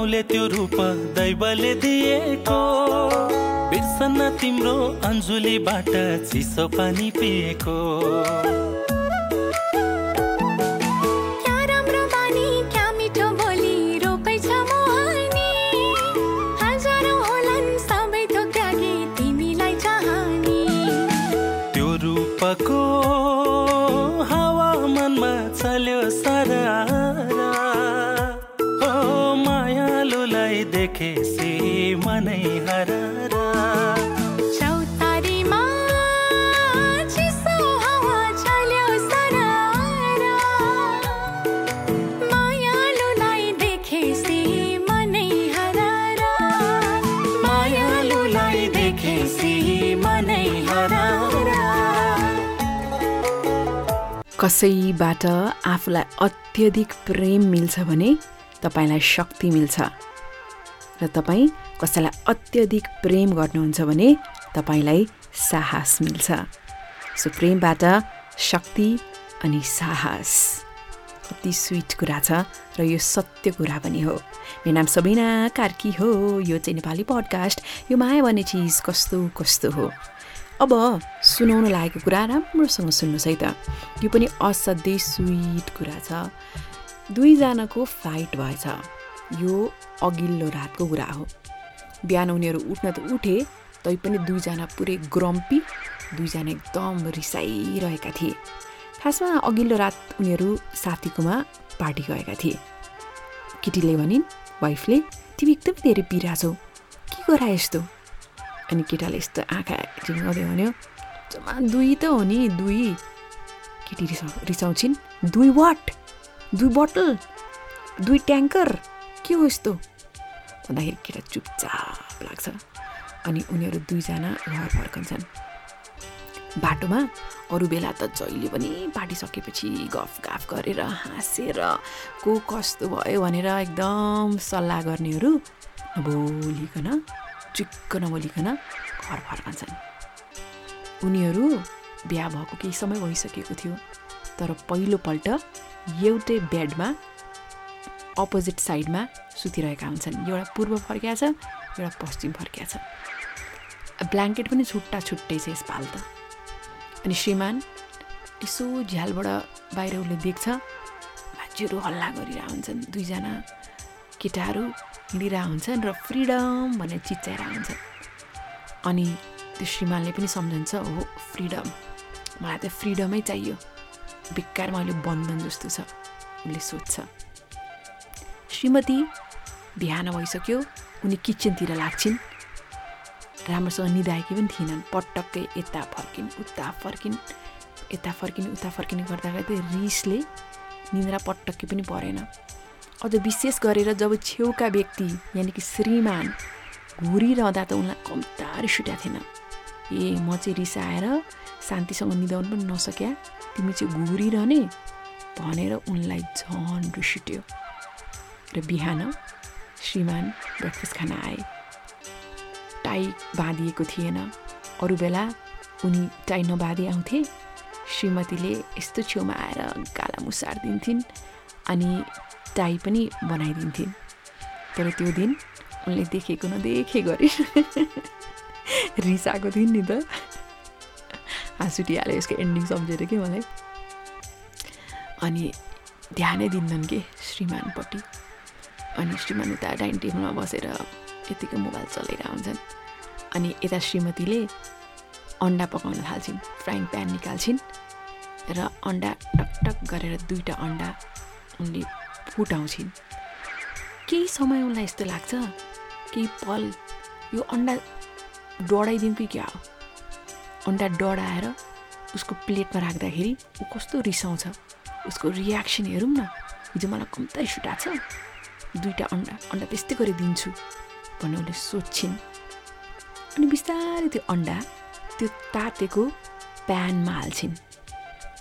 गाउँले त्यो रूप दैवले दिएको। बिर्सन्न तिम्रो अन्जुलीबाट चिसो पानी पिएको। क्या कसैबाट आफूलाई अत्यधिक प्रेम मिल्छ भने तपाईँलाई शक्ति मिल्छ। र तपाईँ कसैलाई अत्यधिक प्रेम गर्नुहुन्छ भने तपाईँलाई साहस मिल्छ। सो प्रेमबाट शक्ति अनि साहस। कति स्विट कुरा छ र यो सत्य कुरा पनि हो। मेरो नाम सबिना कार्की हो यो चाहिँ नेपाली पडकास्ट। यो माया भन्ने चिज कस्तो कस्तो हो? अब सुनाउन लागेको कुरा राम्रोसँग सुन्नुहोस् है त यो पनि असाध्यै स्विट कुरा छ। दुईजनाको फाइट भएछ। यो अघिल्लो रातको कुरा हो। बिहान उनीहरू उठ्न त उठे तैपनि दुईजना पुरै ग्रम्पी दुईजना एकदम रिसाइरहेका थिए। खासमा अघिल्लो रात उनीहरू साथीकोमा पार्टी गएका थिए। केटीले भनिन् वाइफले तिमी एकदमै धेरै पिराछौ के गरा यस्तो? अनि केटाले यस्तो आँखा झिङ्गाउँदै भन्यो जम्मा दुई त हो नि दुई। केटी रिसाउ रिसाउँछिन् दुई वाट दुई बोतल दुई ट्याङ्कर के हो यस्तो? भन्दाखेरि केटा चुपचाप लाग्छ। अनि उनीहरू दुईजना घर फर्कन्छन्। बाटोमा अरू बेला त जहिले पनि पार्टी सकेपछि गफ गाफ गरेर हाँसेर को कस्तो भयो? भनेर एकदम सल्लाह गर्नेहरू नबोलिकन चिक्क नबोलिकन घर फर्कन्छन्। उनीहरू बिहा भएको केही समय भइसकेको थियो तर पहिलोपल्ट एउटै बेडमा अपोजिट साइडमा सुतिरहेका हुन्छन्। एउटा पूर्व फर्किया छ एउटा पश्चिम फर्किया छ ब्ल्याङ्केट पनि छुट्टा छुट्टै छ यसपाल त। अनि श्रीमान यसो झ्यालबाट बाहिर उसले देख्छ मान्छेहरू हल्ला गरिरहेको हुन्छन्। दुईजना केटाहरू हिँडिरहेको हुन्छन् र फ्रिडम भनेर चिच्याइरहेको हुन्छन् अनि त्यो श्रीमानले पनि सम्झन्छ हो फ्रिडम। मलाई त फ्रिडमै चाहियो। बेकारमा अहिले बन्धन जस्तो छ। उसले सोध्छ। श्रीमती बिहान भइसक्यो। उनी किचनतिर लाग्छिन्। राम्रोसँग निधाएकी पनि थिएनन्। पटक्कै यता फर्किन् उता फर्किन्। यता फर्किने उता फर्किने गर्दा गर्दै रिसले निन्द्रा पटक्कै पनि परेन। अझ विशेष गरेर जब छेउका व्यक्ति यानि कि श्रीमान घुरिरहँदा त उनलाई कम्ता रिस थिएन। ए म चाहिँ रिसाएर शान्तिसँग निदाउनु पनि नसक्या। तिमी चाहिँ घुरिरहने भनेर उनलाई झन् रिस उठ्यो र बिहान श्रीमान ब्रेकफास्ट खान आए। टाई बाँधिएको थिएन। अरू बेला उनी टाई नबाँधी आउँथे। श्रीमतीले यस्तो छेउमा आएर गाला मुसार दिन्थिन्। अनि टाई पनि बनाइदिन्थिन् तर त्यो दिन उनले देखेको नदेखे गरे रिसाएको थिइन् नि त। हाँस उठिहाल्यो यसको एन्डिङ सम्झेर कि मलाई? अनि ध्यानै दिन्नन् के श्रीमानपट्टि अनि श्रीमान उता डाइनिङ टेबलमा बसेर यतिकै मोबाइल चलाइरहेको हुन्छन्। अनि यता श्रीमतीले अन्डा पकाउन थाल्छिन् फ्राइङ प्यान निकाल्छिन् र अन्डा टकटक गरेर दुईवटा अन्डा उनले फुटाउँछिन् केही समय उनलाई यस्तो लाग्छ केही पल यो अन्डा डढाइदिउँ कि क्या? हो अन्डा डढाएर उसको प्लेटमा राख्दाखेरि ऊ कस्तो रिसाउँछ? उसको रियाक्सन हेरौँ न। हिजो मलाई कम्ता उठाएको छ। दुईवटा अन्डा अन्डा त्यस्तै गरी दिन्छु भनेर उसले सोध्छिन् अनि बिस्तारै त्यो अन्डा त्यो तातेको प्यानमा हाल्छिन्।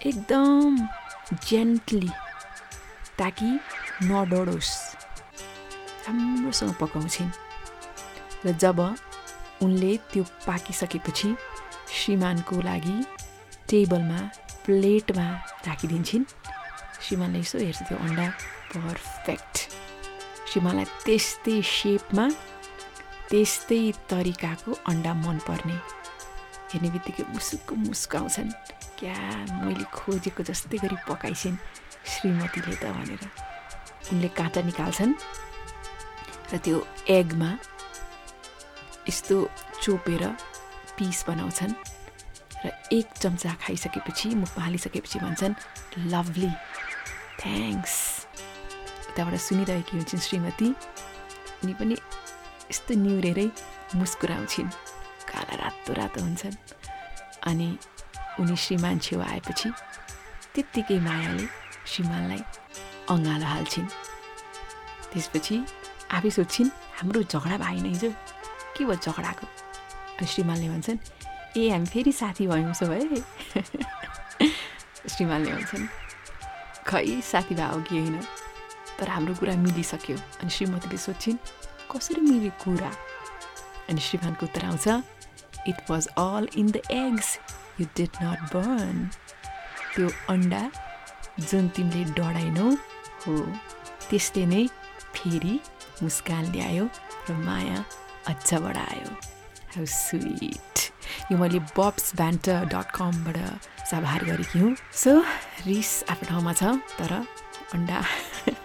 एकदम जेन्टली ताकि नडढोस् राम्रोसँग पकाउँछिन्। र जब उनले त्यो पाकिसकेपछि श्रीमानको लागि टेबलमा प्लेटमा राखिदिन्छन् श्रीमानले यसो हेर्छ त्यो अन्डा पर्फेक्ट श्रीमानलाई त्यस्तै सेपमा त्यस्तै तरिकाको अन्डा मनपर्ने। हेर्ने बित्तिकै मुसुक्क मुस्काउँछन्। क्या मैले खोजेको जस्तै गरी पकाइछन्। श्रीमतीले त भनेर उनले काँटा निकाल्छन् र त्यो एगमा यस्तो चोपेर पिस बनाउँछन् र एक चम्चा खाइसकेपछि मुखमा हालिसकेपछि भन्छन् लभली थ्याङ्क्स उताबाट सुनिरहेकी हुन्छन् श्रीमती। उनी पनि यस्तो निहुरेरै मुस्कुराउँछिन्। काला रातो रातो हुन्छन्। अनि उनी श्रीमान छेउ आएपछि त्यत्तिकै मायाले श्रीमानलाई अँगालो हाल्छिन्। त्यसपछि आफै सोध्छिन् हाम्रो झगडा भएन हिजो के भयो झगडाको? श्रीमानले भन्छन् ए हामी फेरि साथी भयौँ उसो भए श्रीमानले भन्छन् खै साथी हो कि होइन तर हाम्रो कुरा मिलिसक्यो। अनि श्रीमतीले सोध्छिन् कसरी मिल्यो कुरा? अनि श्रीमानको उत्तर आउँछ it was all in the eggs you did not burn त्यो अन्डा जुन तिमीले डढाइनौ हो। त्यसले नै फेरि मुस्कान ल्यायो र माया अझ बढायो। हाउ स्विट यो मैले बब्स ब्यान्टर डट कमबाट साभार गरेकी हुँ। सो रिस आफ्नो ठाउँमा छ तर अन्डा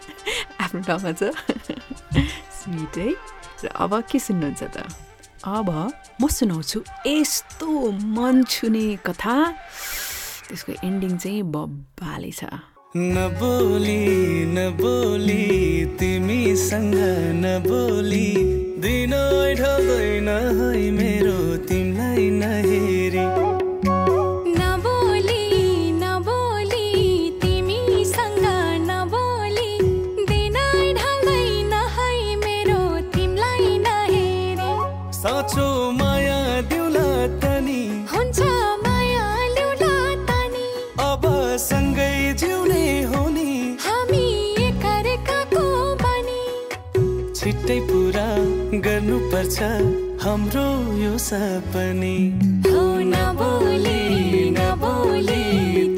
आफ्नो ठाउँमा छ। स्विट है? र अब के सुन्नुहुन्छ त? अब म सुनाउँछु यस्तो मन छुने कथा। त्यसको एन्डिङ चाहिँ बब्बाले छ। नबोली नबोली तिमीसँग नबोली दिन ढल्दैन है मेरो गर्नुपर्छ हाम्रो यो सपनी। हो नबोली नबोली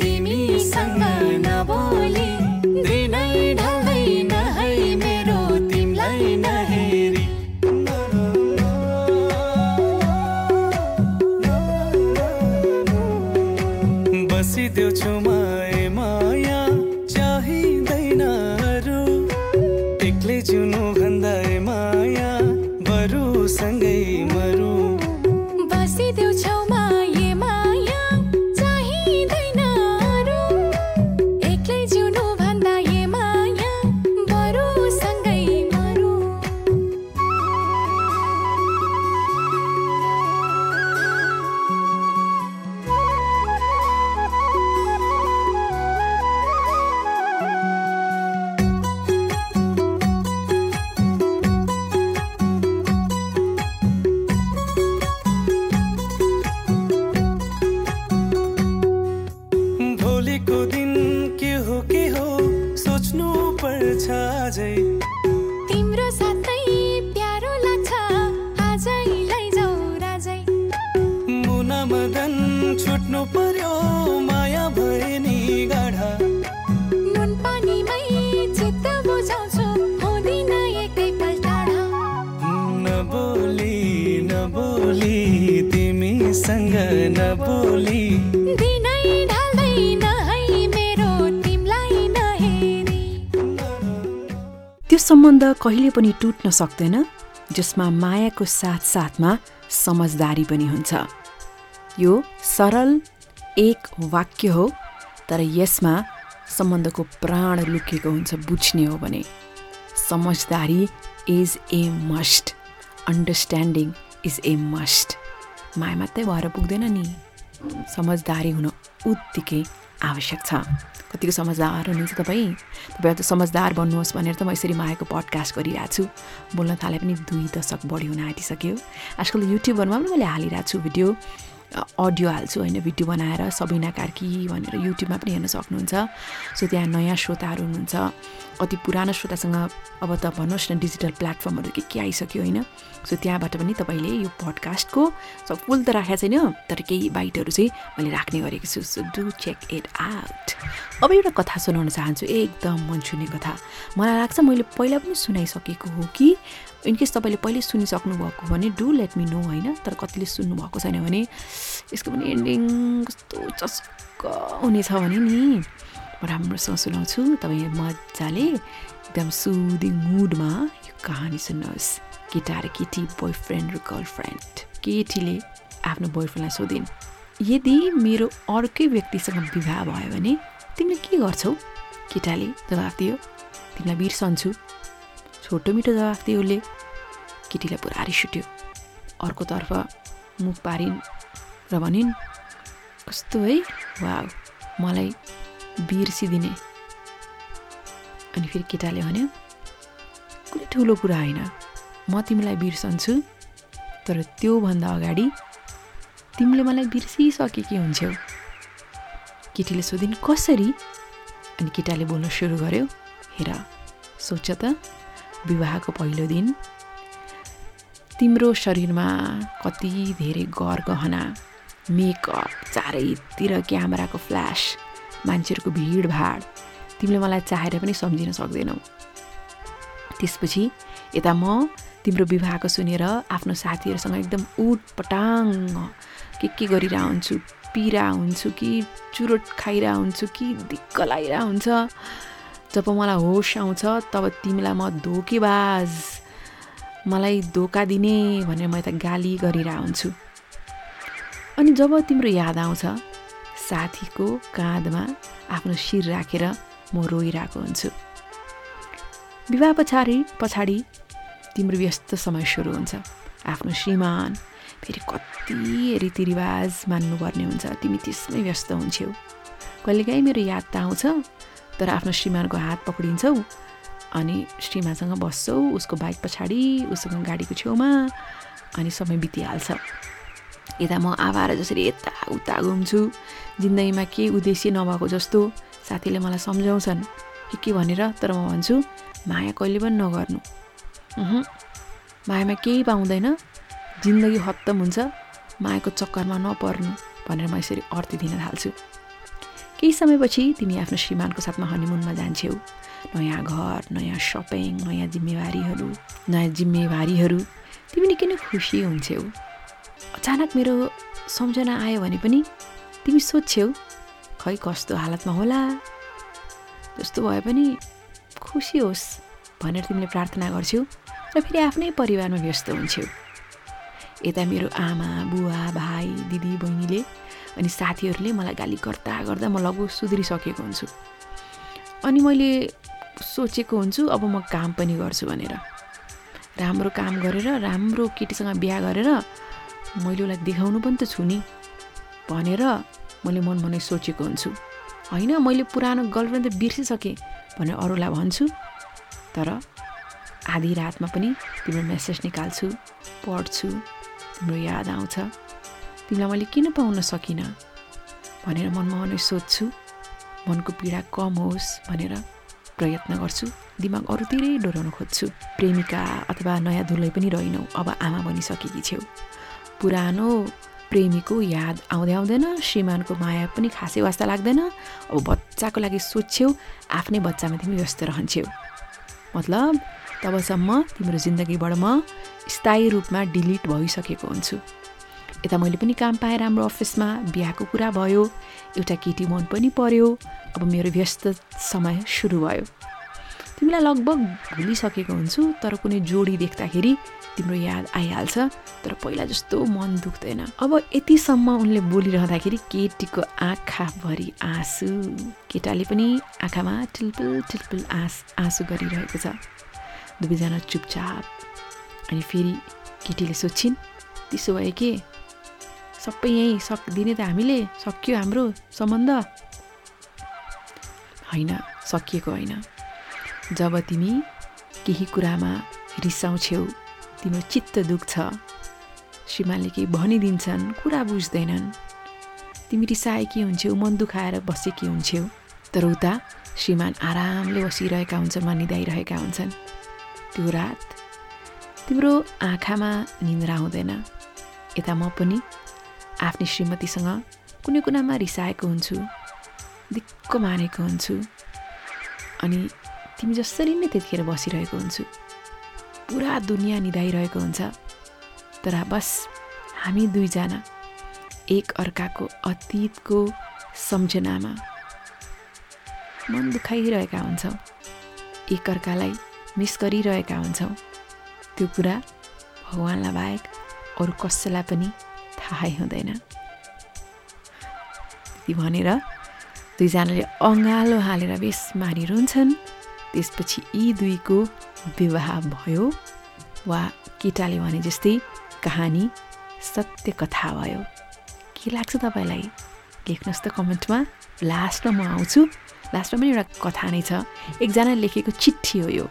तिमीसँग नबोली मदन छुट्नु पर्यो माया भए नि गाढा। नुन पानीमै चित्त बुझाउँछु हुँदिन एकैपल्ट टाढा नबोली नबोली तिमीसँग नबोली दिनै ढल्दैन है मेरो तिमीलाई नहेरी सम्बन्ध कहिले पनि टुट्न सक्दैन जसमा मायाको साथसाथमा समझदारी पनि हुन्छ। यो सरल एक वाक्य हो तर यसमा सम्बन्धको प्राण लुकेको हुन्छ बुझ्ने हो भने। समझदारी is a must understanding is a must माया मात्रै भएर पुग्दैन नि। समझदारी हुन उत्तिकै आवश्यक छ। कतिको समझदार हुनुहुन्छ तपाईँ? तपाईँ त समझदार बन्नुहोस् भनेर त म यसरी मायाको पडकास्ट गरिरहेको छु। बोल्न थाले पनि दुई दशक बढी हुन आँटिसक्यो। आजकल युट्युबहरूमा पनि मैले हालिरहेको छु भिडियो। अडियो हाल्छु होइन भिडियो बनाएर सबिना कार्की भनेर युट्युबमा पनि हेर्न सक्नुहुन्छ। सो त्यहाँ नयाँ श्रोताहरू हुनुहुन्छ। कति पुरानो श्रोतासँग अब त भन्नुहोस् न डिजिटल प्लेटफर्महरू के के आइसक्यो होइन। सो त्यहाँबाट पनि तपाईँले यो पडकास्टको सब फुल त राखेको छैन तर केही बाइटहरू चाहिँ मैले राख्ने गरेको छु। So do check it out. अब एउटा कथा सुनाउन चाहन्छु एकदम मन छुने कथा। मलाई लाग्छ मैले पहिला पनि सुनाइसकेको हो कि इनकेस तपाईँले पहिले सुनिसक्नु भएको भने डु लेट मी नो होइन? तर कतिले सुन्नुभएको छैन भने यसको पनि एन्डिङ कस्तो चस्क हुनेछ भने नि। म राम्रोसँग सुनाउँछु तपाईँ मजाले एकदम सुदिङ मुडमा यो कहानी सुन्नुहोस्। केटा र केटी बोयफ्रेन्ड र गर्लफ्रेन्ड केटीले आफ्नो बोयफ्रेन्डलाई सोधिन् यदि मेरो अर्कै व्यक्तिसँग विवाह भयो भने तिमीले के गर्छौ? केटाले जवाफ दियो तिमीलाई बिर्सन्छु। छोटो मिठो जवाफ दियो उसले। केटीलाई पुरा रिस उठ्यो अर्कोतर्फ मुख पारिन् र भनिन् कस्तो है? वा मलाई बिर्सिदिने अनि फेरि केटाले भन्यो कुनै ठुलो कुरा होइन। म तिमीलाई बिर्सन्छु तर त्योभन्दा अगाडि तिमीले मलाई बिर्सिसकेकी हुन्छौ। केटीले सोधिन् कसरी? अनि केटाले बोल्न सुरु गर्यो हेर सोच त। विवाहको पहिलो दिन। तिम्रो शरीरमा कति धेरै गहना मेकअप चारैतिर क्यामेराको फ्ल्यास मान्छेहरूको भिडभाड तिमीले मलाई चाहेर पनि सम्झिन सक्दैनौ। त्यसपछि यता म तिम्रो विवाहको सुनेर आफ्नो साथीहरूसँग एकदम उट पटाङ के के गरिरह हुन्छु पिरा हुन्छु कि चुरोट खाइरह हुन्छु कि दिक्क लगाइरह हुन्छ जब मलाई होस आउँछ तब तिमीलाई म धोकेबाज मलाई धोका दिने भनेर म यता गाली गरिरह हुन्छु अनि जब तिम्रो याद आउँछ साथीको काँधमा आफ्नो शिर राखेर म रोइरहेको हुन्छु। विवाह पछाडि पछाडि तिम्रो व्यस्त समय सुरु हुन्छ। आफ्नो श्रीमान फेरि कति रीतिरिवाज मान्नुपर्ने हुन्छ। तिमी त्यसमै व्यस्त हुन्छौ। कहिलेकाहीँ मेरो याद त आउँछ। तर आफ्नो श्रीमानको हात पक्रिन्छौ। अनि श्रीमासँग बस्छौ उसको बाइक पछाडि उसँग गाडीको छेउमा अनि समय बितिहाल्छ। यता म आवार जसरी यता उता घुम्छु। जिन्दगीमा केही उद्देश्य नभएको जस्तो साथीले मलाई सम्झाउँछन् के के भनेर तर म भन्छु माया कहिले पनि नगर्नु। मायामा केही पाउँदैन। जिन्दगी खत्तम हुन्छ। मायाको चक्करमा नपर्नु भनेर म यसरी अर्थ दिन थाल्छु। केही समयपछि तिमी आफ्नो श्रीमानको साथमा हनिमुनमा जान्छौ नयाँ घर नयाँ सपिङ नयाँ जिम्मेवारीहरू नयाँ जिम्मेवारीहरू। तिमी निकै नै खुसी हुन्छौ अचानक मेरो सम्झना आयो भने पनि तिमी सोध्छौ खै कस्तो हालतमा होला? जस्तो भए पनि खुसी होस् भनेर तिमीले प्रार्थना गर्छौ र फेरि आफ्नै परिवारमा व्यस्त हुन्छौ यता मेरो आमा बुवा भाइ दिदी बहिनीले अनि साथीहरूले मलाई गाली गर्दा गर्दा म लगभग सुध्रिसकेको हुन्छु। अनि मैले सोचेको हुन्छु अब म काम पनि गर्छु भनेर। राम्रो काम गरेर राम्रो केटीसँग बिहा गरेर मैले उसलाई देखाउनु पनि त छु नि भनेर मैले मन मनै सोचेको हुन्छु। होइन मैले पुरानो गर्लफ्रेन्ड त बिर्सिसकेँ भनेर अरूलाई भन्छु तर आधी रातमा पनि तिम्रो मेसेज निकाल्छु पढ्छु तिम्रो याद आउँछ। तिमीलाई मैले किन पाउन सकिनँ? भनेर मनमा मनै सोध्छु। मनको पीडा कम होस् भनेर प्रयत्न गर्छु। दिमाग अरूतिरै डोराउन खोज्छु। प्रेमिका अथवा नयाँ धुलै पनि रहेनौ। अब आमा बनिसकेकी छेउ। पुरानो प्रेमीको याद आउँदै आउँदैन। श्रीमानको माया पनि खासै वास्ता लाग्दैन। अब बच्चाको लागि सोध्छौ आफ्नै बच्चामा तिमी व्यस्त रहन्छौ मतलब तबसम्म तिम्रो जिन्दगीबाट म स्थायी रूपमा डिलिट भइसकेको हुन्छु। यता मैले पनि काम पाएँ राम्रो अफिसमा बिहाको कुरा भयो एउटा केटी मन पनि पर्यो अब मेरो व्यस्त समय सुरु भयो। तिमीलाई लगभग भुलिसकेको हुन्छु तर कुनै जोडी देख्दाखेरि तिम्रो याद आइहाल्छ तर पहिला जस्तो मन दुख्दैन। अब यतिसम्म उनले बोलिरहँदाखेरि केटीको आँखाभरि आँसु केटाले पनि आँखामा टिल्पिल टिल्पिल आँस आँसु गरिरहेको छ। दुवैजना चुपचाप। अनि फेरि केटीले सोध्छिन् त्यसो भए के? सबै यहीँ सकिदिने त हामीले सकियो हाम्रो सम्बन्ध। होइन सकिएको होइन। जब तिमी केही कुरामा रिसाउँछौ तिम्रो चित्त दुख्छ। श्रीमानले केही भनिदिन्छन् कुरा बुझ्दैनन्। तिमी रिसाएकी हुन्छौ मन दुखाएर बसेकी हुन्छौ तर उता श्रीमान आरामले बसिरहेका हुन्छन् वा निदाइरहेका हुन्छन्। त्यो रात तिम्रो आँखामा निन्द्रा हुँदैन। यता म पनि आफ्नै श्रीमतीसँग कुनै कुरामा रिसाएको हुन्छु दिक्क मानेको हुन्छु अनि तिमी जसरी नै त्यतिखेर बसिरहेको हुन्छु पुरा दुनियाँ निधाइरहेको हुन्छ तर बस हामी दुईजना एक अर्काको अतीतको सम्झनामा मन दुखाइरहेका हुन्छौँ एकअर्कालाई मिस गरिरहेका हुन्छौँ त्यो कुरा भगवान्लाई बाहेक अरू कसैलाई पनि थाहै हुँदैन। त्यति भनेर दुईजनाले अँगालो हालेर बेस मारिरहन्छन्। त्यसपछि यी दुईको विवाह भयो वा केटाले भने जस्तै कहानी सत्य कथा भयो। के लाग्छ तपाईँलाई? लेख्नुहोस् त कमेन्टमा। लास्टमा म आउँछु। लास्टमा पनि एउटा कथा नै छ। एकजना लेखेको चिठी हो यो।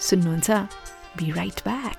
सुन्नुहुन्छ? बी राइट ब्याक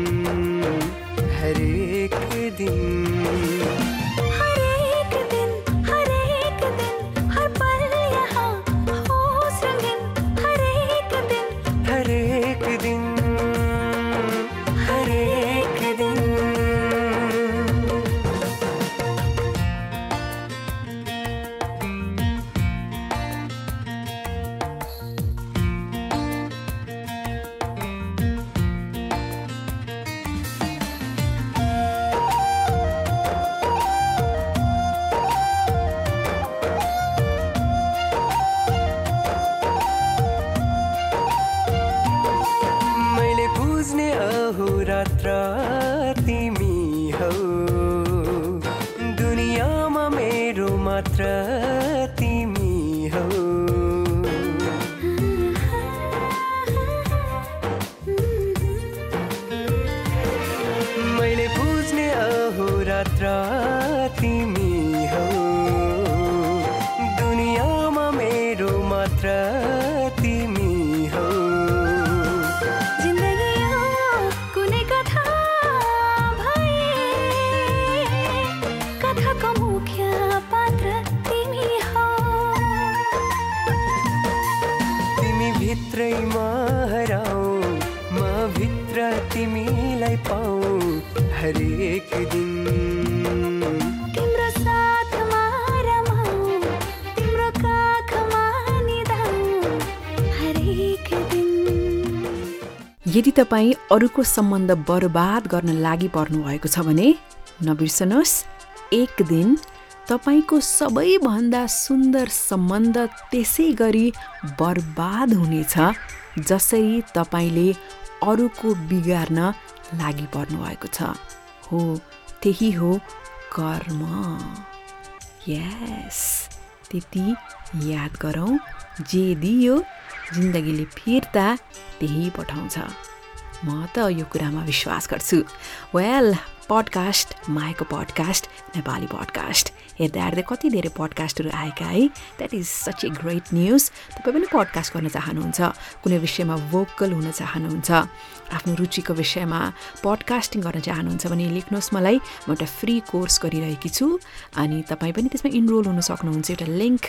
हरेक दिन। तपाईँ अरूको सम्बन्ध बर्बाद गर्न लागि पर्नुभएको छ भने नबिर्सनुहोस्। एक दिन तपाईँको सबैभन्दा सुन्दर सम्बन्ध त्यसै गरी बर्बाद हुनेछ जसरी तपाईँले अरूको बिगार्न लागि पर्नुभएको छ। हो त्यही हो कर्म। यस त्यति याद गरौँ। जे दियो जिन्दगीले फिर्ता त्यही पठाउँछ। म त यो कुरामा विश्वास गर्छु। वेल पडकास्ट मायाको पडकास्ट नेपाली पडकास्ट हेर्दा हेर्दै कति धेरै पडकास्टहरू आएका है? That is such a great news तपाईँ पनि पडकास्ट गर्न चाहनुहुन्छ कुनै विषयमा भोकल हुन चाहनुहुन्छ आफ्नो रुचिको विषयमा पडकास्टिङ गर्न चाहनुहुन्छ भने लेख्नुहोस् मलाई। म एउटा फ्री कोर्स गरिरहेकी छु। अनि तपाईँ पनि त्यसमा इनरोल हुन सक्नुहुन्छ। एउटा लिङ्क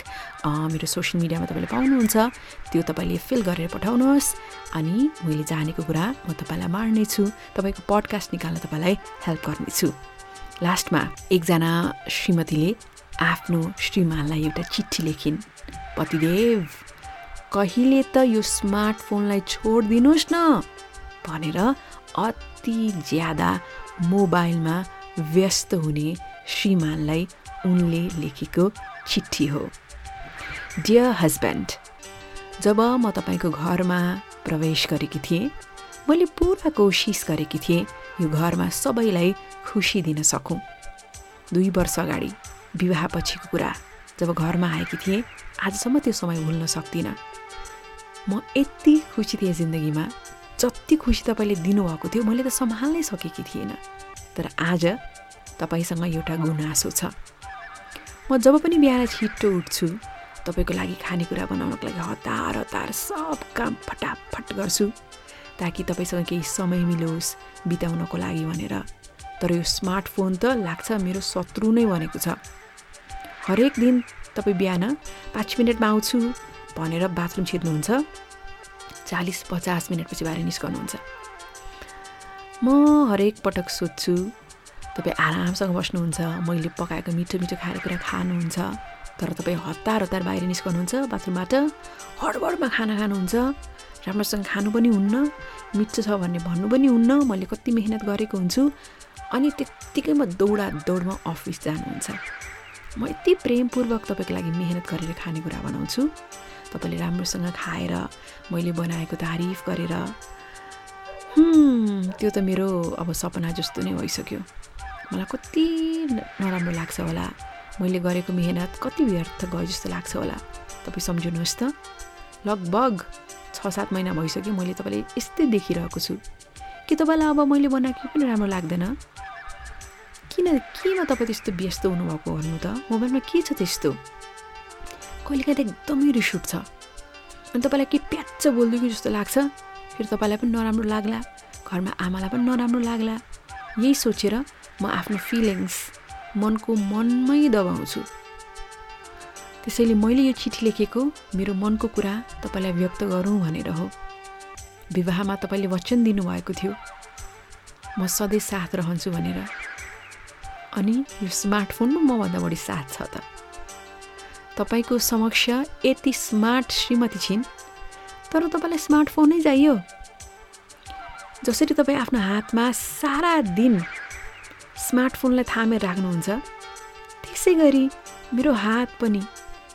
मेरो सोसियल मिडियामा तपाईँले पाउनुहुन्छ। त्यो तपाईँले फिल गरेर पठाउनुहोस्। अनि मैले जानेको कुरा म तपाईँलाई मार्नेछु। तपाईँको पडकास्ट निकाल्न तपाईँलाई हेल्प गर्नेछु। लास्टमा एकजना श्रीमतीले आफ्नो श्रीमानलाई एउटा चिठी लेखिन्। पतिदेव कहिले त यो स्मार्टफोनलाई छोडिदिनुहोस् न भनेर अति ज्यादा मोबाइलमा व्यस्त हुने श्रीमानलाई उनले लेखेको चिठी हो। डियर हस्बेन्ड जब म तपाईँको घरमा प्रवेश गरेकी थिएँ मैले पुरा कोसिस गरेकी थिएँ यो घरमा सबैलाई खुसी दिन सकौँ। दुई वर्ष अगाडि विवाह पछिको कुरा जब घरमा आएकी थिएँ आजसम्म त्यो समय भुल्न सक्दिनँ। म यति खुसी थिएँ जिन्दगीमा जति खुसी तपाईँले दिनुभएको थियो मैले त सम्हाल्नै सकेकी थिइनँ तर आज तपाईँसँग एउटा गुनासो छ। म जब पनि बिहान छिट्टो उठ्छु तपाईँको लागि खानेकुरा बनाउनको लागि हतार हतार सब काम फटाफट गर्छु। ताकि तपाईँसँग केही समय मिलोस् बिताउनको लागि भनेर। तर यो स्मार्टफोन त लाग्छ मेरो शत्रु नै भनेको छ। हरेक दिन तपाईँ बिहान पाँच मिनटमा आउँछु भनेर बाथरुम छिर्नुहुन्छ। चालिस पचास मिनटपछि बाहिर निस्कनुहुन्छ। म हरेक पटक सोध्छु तपाईँ आरामसँग बस्नुहुन्छ मैले पकाएको मिठो मिठो खानेकुरा खानुहुन्छ तर तपाईँ हतार हतार बाहिर निस्कनुहुन्छ बाथरुमबाट हडबडमा खाना खानुहुन्छ राम्रोसँग खानु पनि हुन्न मिठो छ भन्ने भन्नु पनि हुन्न मैले कति मेहनत गरेको हुन्छु। अनि त्यत्तिकैमा दौडा दौडमा अफिस जानुहुन्छ। म यति प्रेमपूर्वक तपाईँको लागि मेहनत गरेर खानेकुरा बनाउँछु। तपाईँले राम्रोसँग खाएर मैले बनाएको तारिफ गरेर "हुम्, त्यो त मेरो अब सपना जस्तो नै भइसक्यो। मलाई कति नराम्रो लाग्छ होला। मैले गरेको मेहनत कति व्यर्थ गयो जस्तो लाग्छ होला। तपाईँ सम्झिनुहोस् त। लगभग छ सात महिना भइसक्यो मैले तपाईँलाई यस्तै देखिरहेको छु। के तपाईँलाई अब मैले बनाएको पनि राम्रो लाग्दैन? किन केमा तपाईँ त्यस्तो व्यस्त हुनुभएको भन्नु त? मोबाइलमा के छ त्यस्तो? कहिलेकाहीँ त एकदमै रिस उठ्छ। अनि तपाईँलाई के प्याच्च बोलिदिएको जस्तो लाग्छ? फेरि तपाईँलाई पनि नराम्रो लाग्ला। घरमा आमालाई पनि नराम्रो लाग्ला। यही सोचेर म आफ्नो फिलिङ्स मनको मनमै दबाउँछु। त्यसैले मैले यो चिठी लेखेको मेरो मनको कुरा तपाईँलाई व्यक्त गरौँ भनेर हो। विवाहमा तपाईँले वचन दिनुभएको थियो। म सधैँ साथ रहन्छु भनेर। अनि यो स्मार्टफोनमा मभन्दा बढी साथ छ त। तपाईँको समक्ष यति स्मार्ट श्रीमती छिन् तर तपाईँलाई स्मार्टफोनै चाहियो। जसरी तपाईँ आफ्नो हातमा सारा दिन स्मार्टफोनलाई थामेर राख्नुहुन्छ त्यसै गरी मेरो हात पनि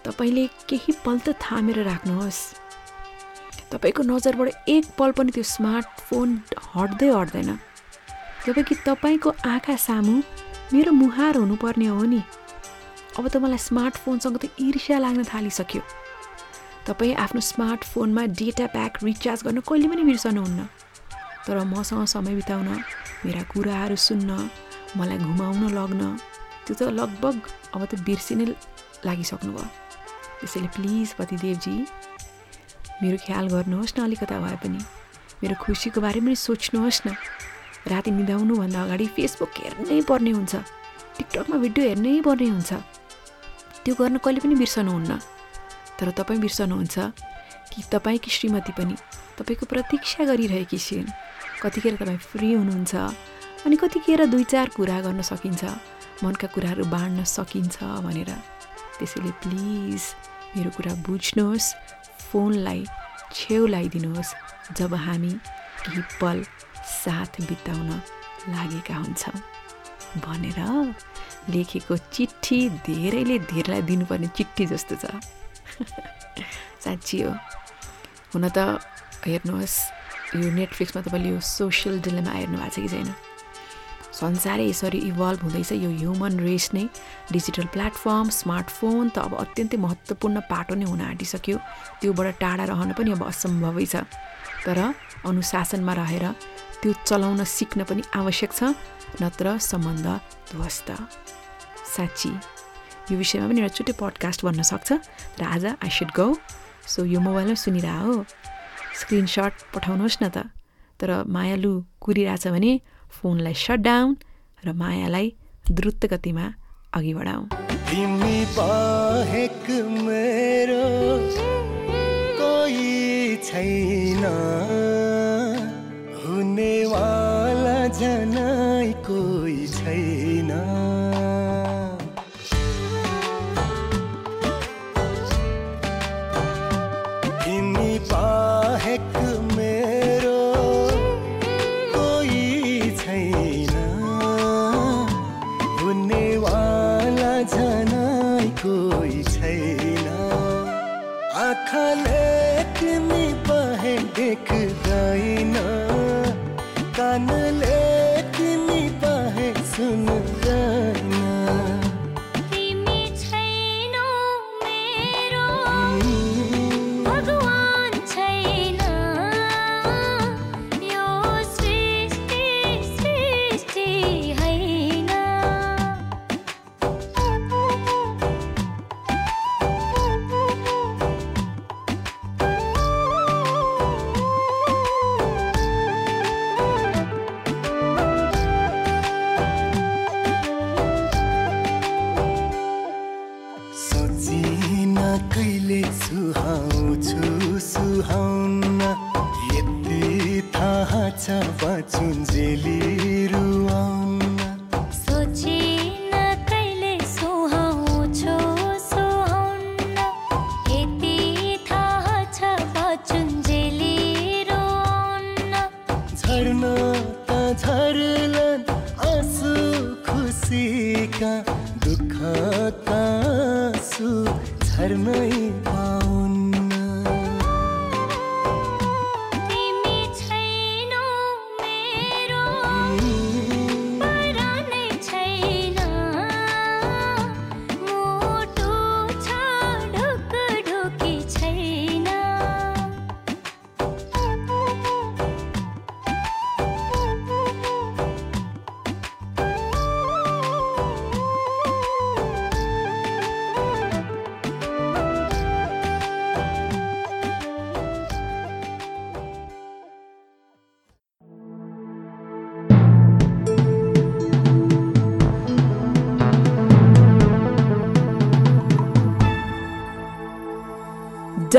तपाईँले केही पल त थामेर राख्नुहोस्। तपाईँको नजरबाट एक पल पनि त्यो स्मार्टफोन हट्दै हट्दैन। जब कि तपाईँको आँखा सामु मेरो मुहार हुनुपर्ने हो नि। अब त मलाई स्मार्टफोनसँग त ईर्ष्या लाग्न थालिसक्यो। तपाईँ आफ्नो स्मार्टफोनमा डेटा प्याक रिचार्ज गर्न कहिले पनि बिर्सनुहुन्न। तर मसँग समय बिताउन मेरा कुराहरू सुन्न मलाई घुमाउन लग्न त्यो त लगभग अब त बिर्सिनै लागिसक्नु भयो त्यसैले प्लिज पतिदेवजी मेरो ख्याल गर्नुहोस् न अलिकता भए पनि। मेरो खुसीको बारेमा पनि सोच्नुहोस् न। राति निदाउनुभन्दा अगाडि फेसबुक हेर्नै पर्ने हुन्छ। टिकटकमा भिडियो हेर्नै पर्ने हुन्छ। त्यो गर्न कहिले पनि बिर्सनुहुन्न। तर तपाईँ बिर्सनुहुन्छ। कि तपाईँकी श्रीमती पनि। तपाईँको प्रतीक्षा गरिरहेकी छिन्। कतिखेर तपाईँ फ्री हुनुहुन्छ अनि कतिखेर दुई चार कुरा गर्न सकिन्छ। मनका कुराहरू बाँड्न सकिन्छ भनेर। त्यसैले प्लिज मेरो कुरा बुझ्नुहोस् फोनलाई छेउ लगाइदिनुहोस् जब हामी केही पल साथ बिताउन लागेका हुन्छौँ। भनेर लेखेको चिठी धेरैले धेरैलाई दिनुपर्ने चिठी जस्तो छ। साँच्ची हो। हुन त हेर्नुहोस् यो नेटफ्लिक्समा तपाईँले यो सोसियल डिलेमा हेर्नु भएको छ कि छैन? संसारै यसरी इभल्भ हुँदैछ यो ह्युमन रेस नै। डिजिटल प्लेटफर्म स्मार्टफोन त अब अत्यन्तै महत्त्वपूर्ण पाटो नै हुन आँटिसक्यो। त्योबाट टाढा रहन पनि अब असम्भवै छ। तर अनुशासनमा रहेर त्यो चलाउन सिक्न पनि आवश्यक छ नत्र सम्बन्ध ध्वस्त। साँच्ची यो विषयमा पनि एउटा छुट्टै पडकास्ट भन्न सक्छ। र आज आई सुड गौ सो यो मोबाइलमा सुनिरह हो। स्क्रिनसट पठाउनुहोस् न त। तर मायालु कुरिरहेछ भने फोनलाई सटडाउन र मायालाई द्रुत गतिमा अघि बढाउँ तिमी बाहेक मेरो कोही छैन। हुनेवाला जनै कोही छैन।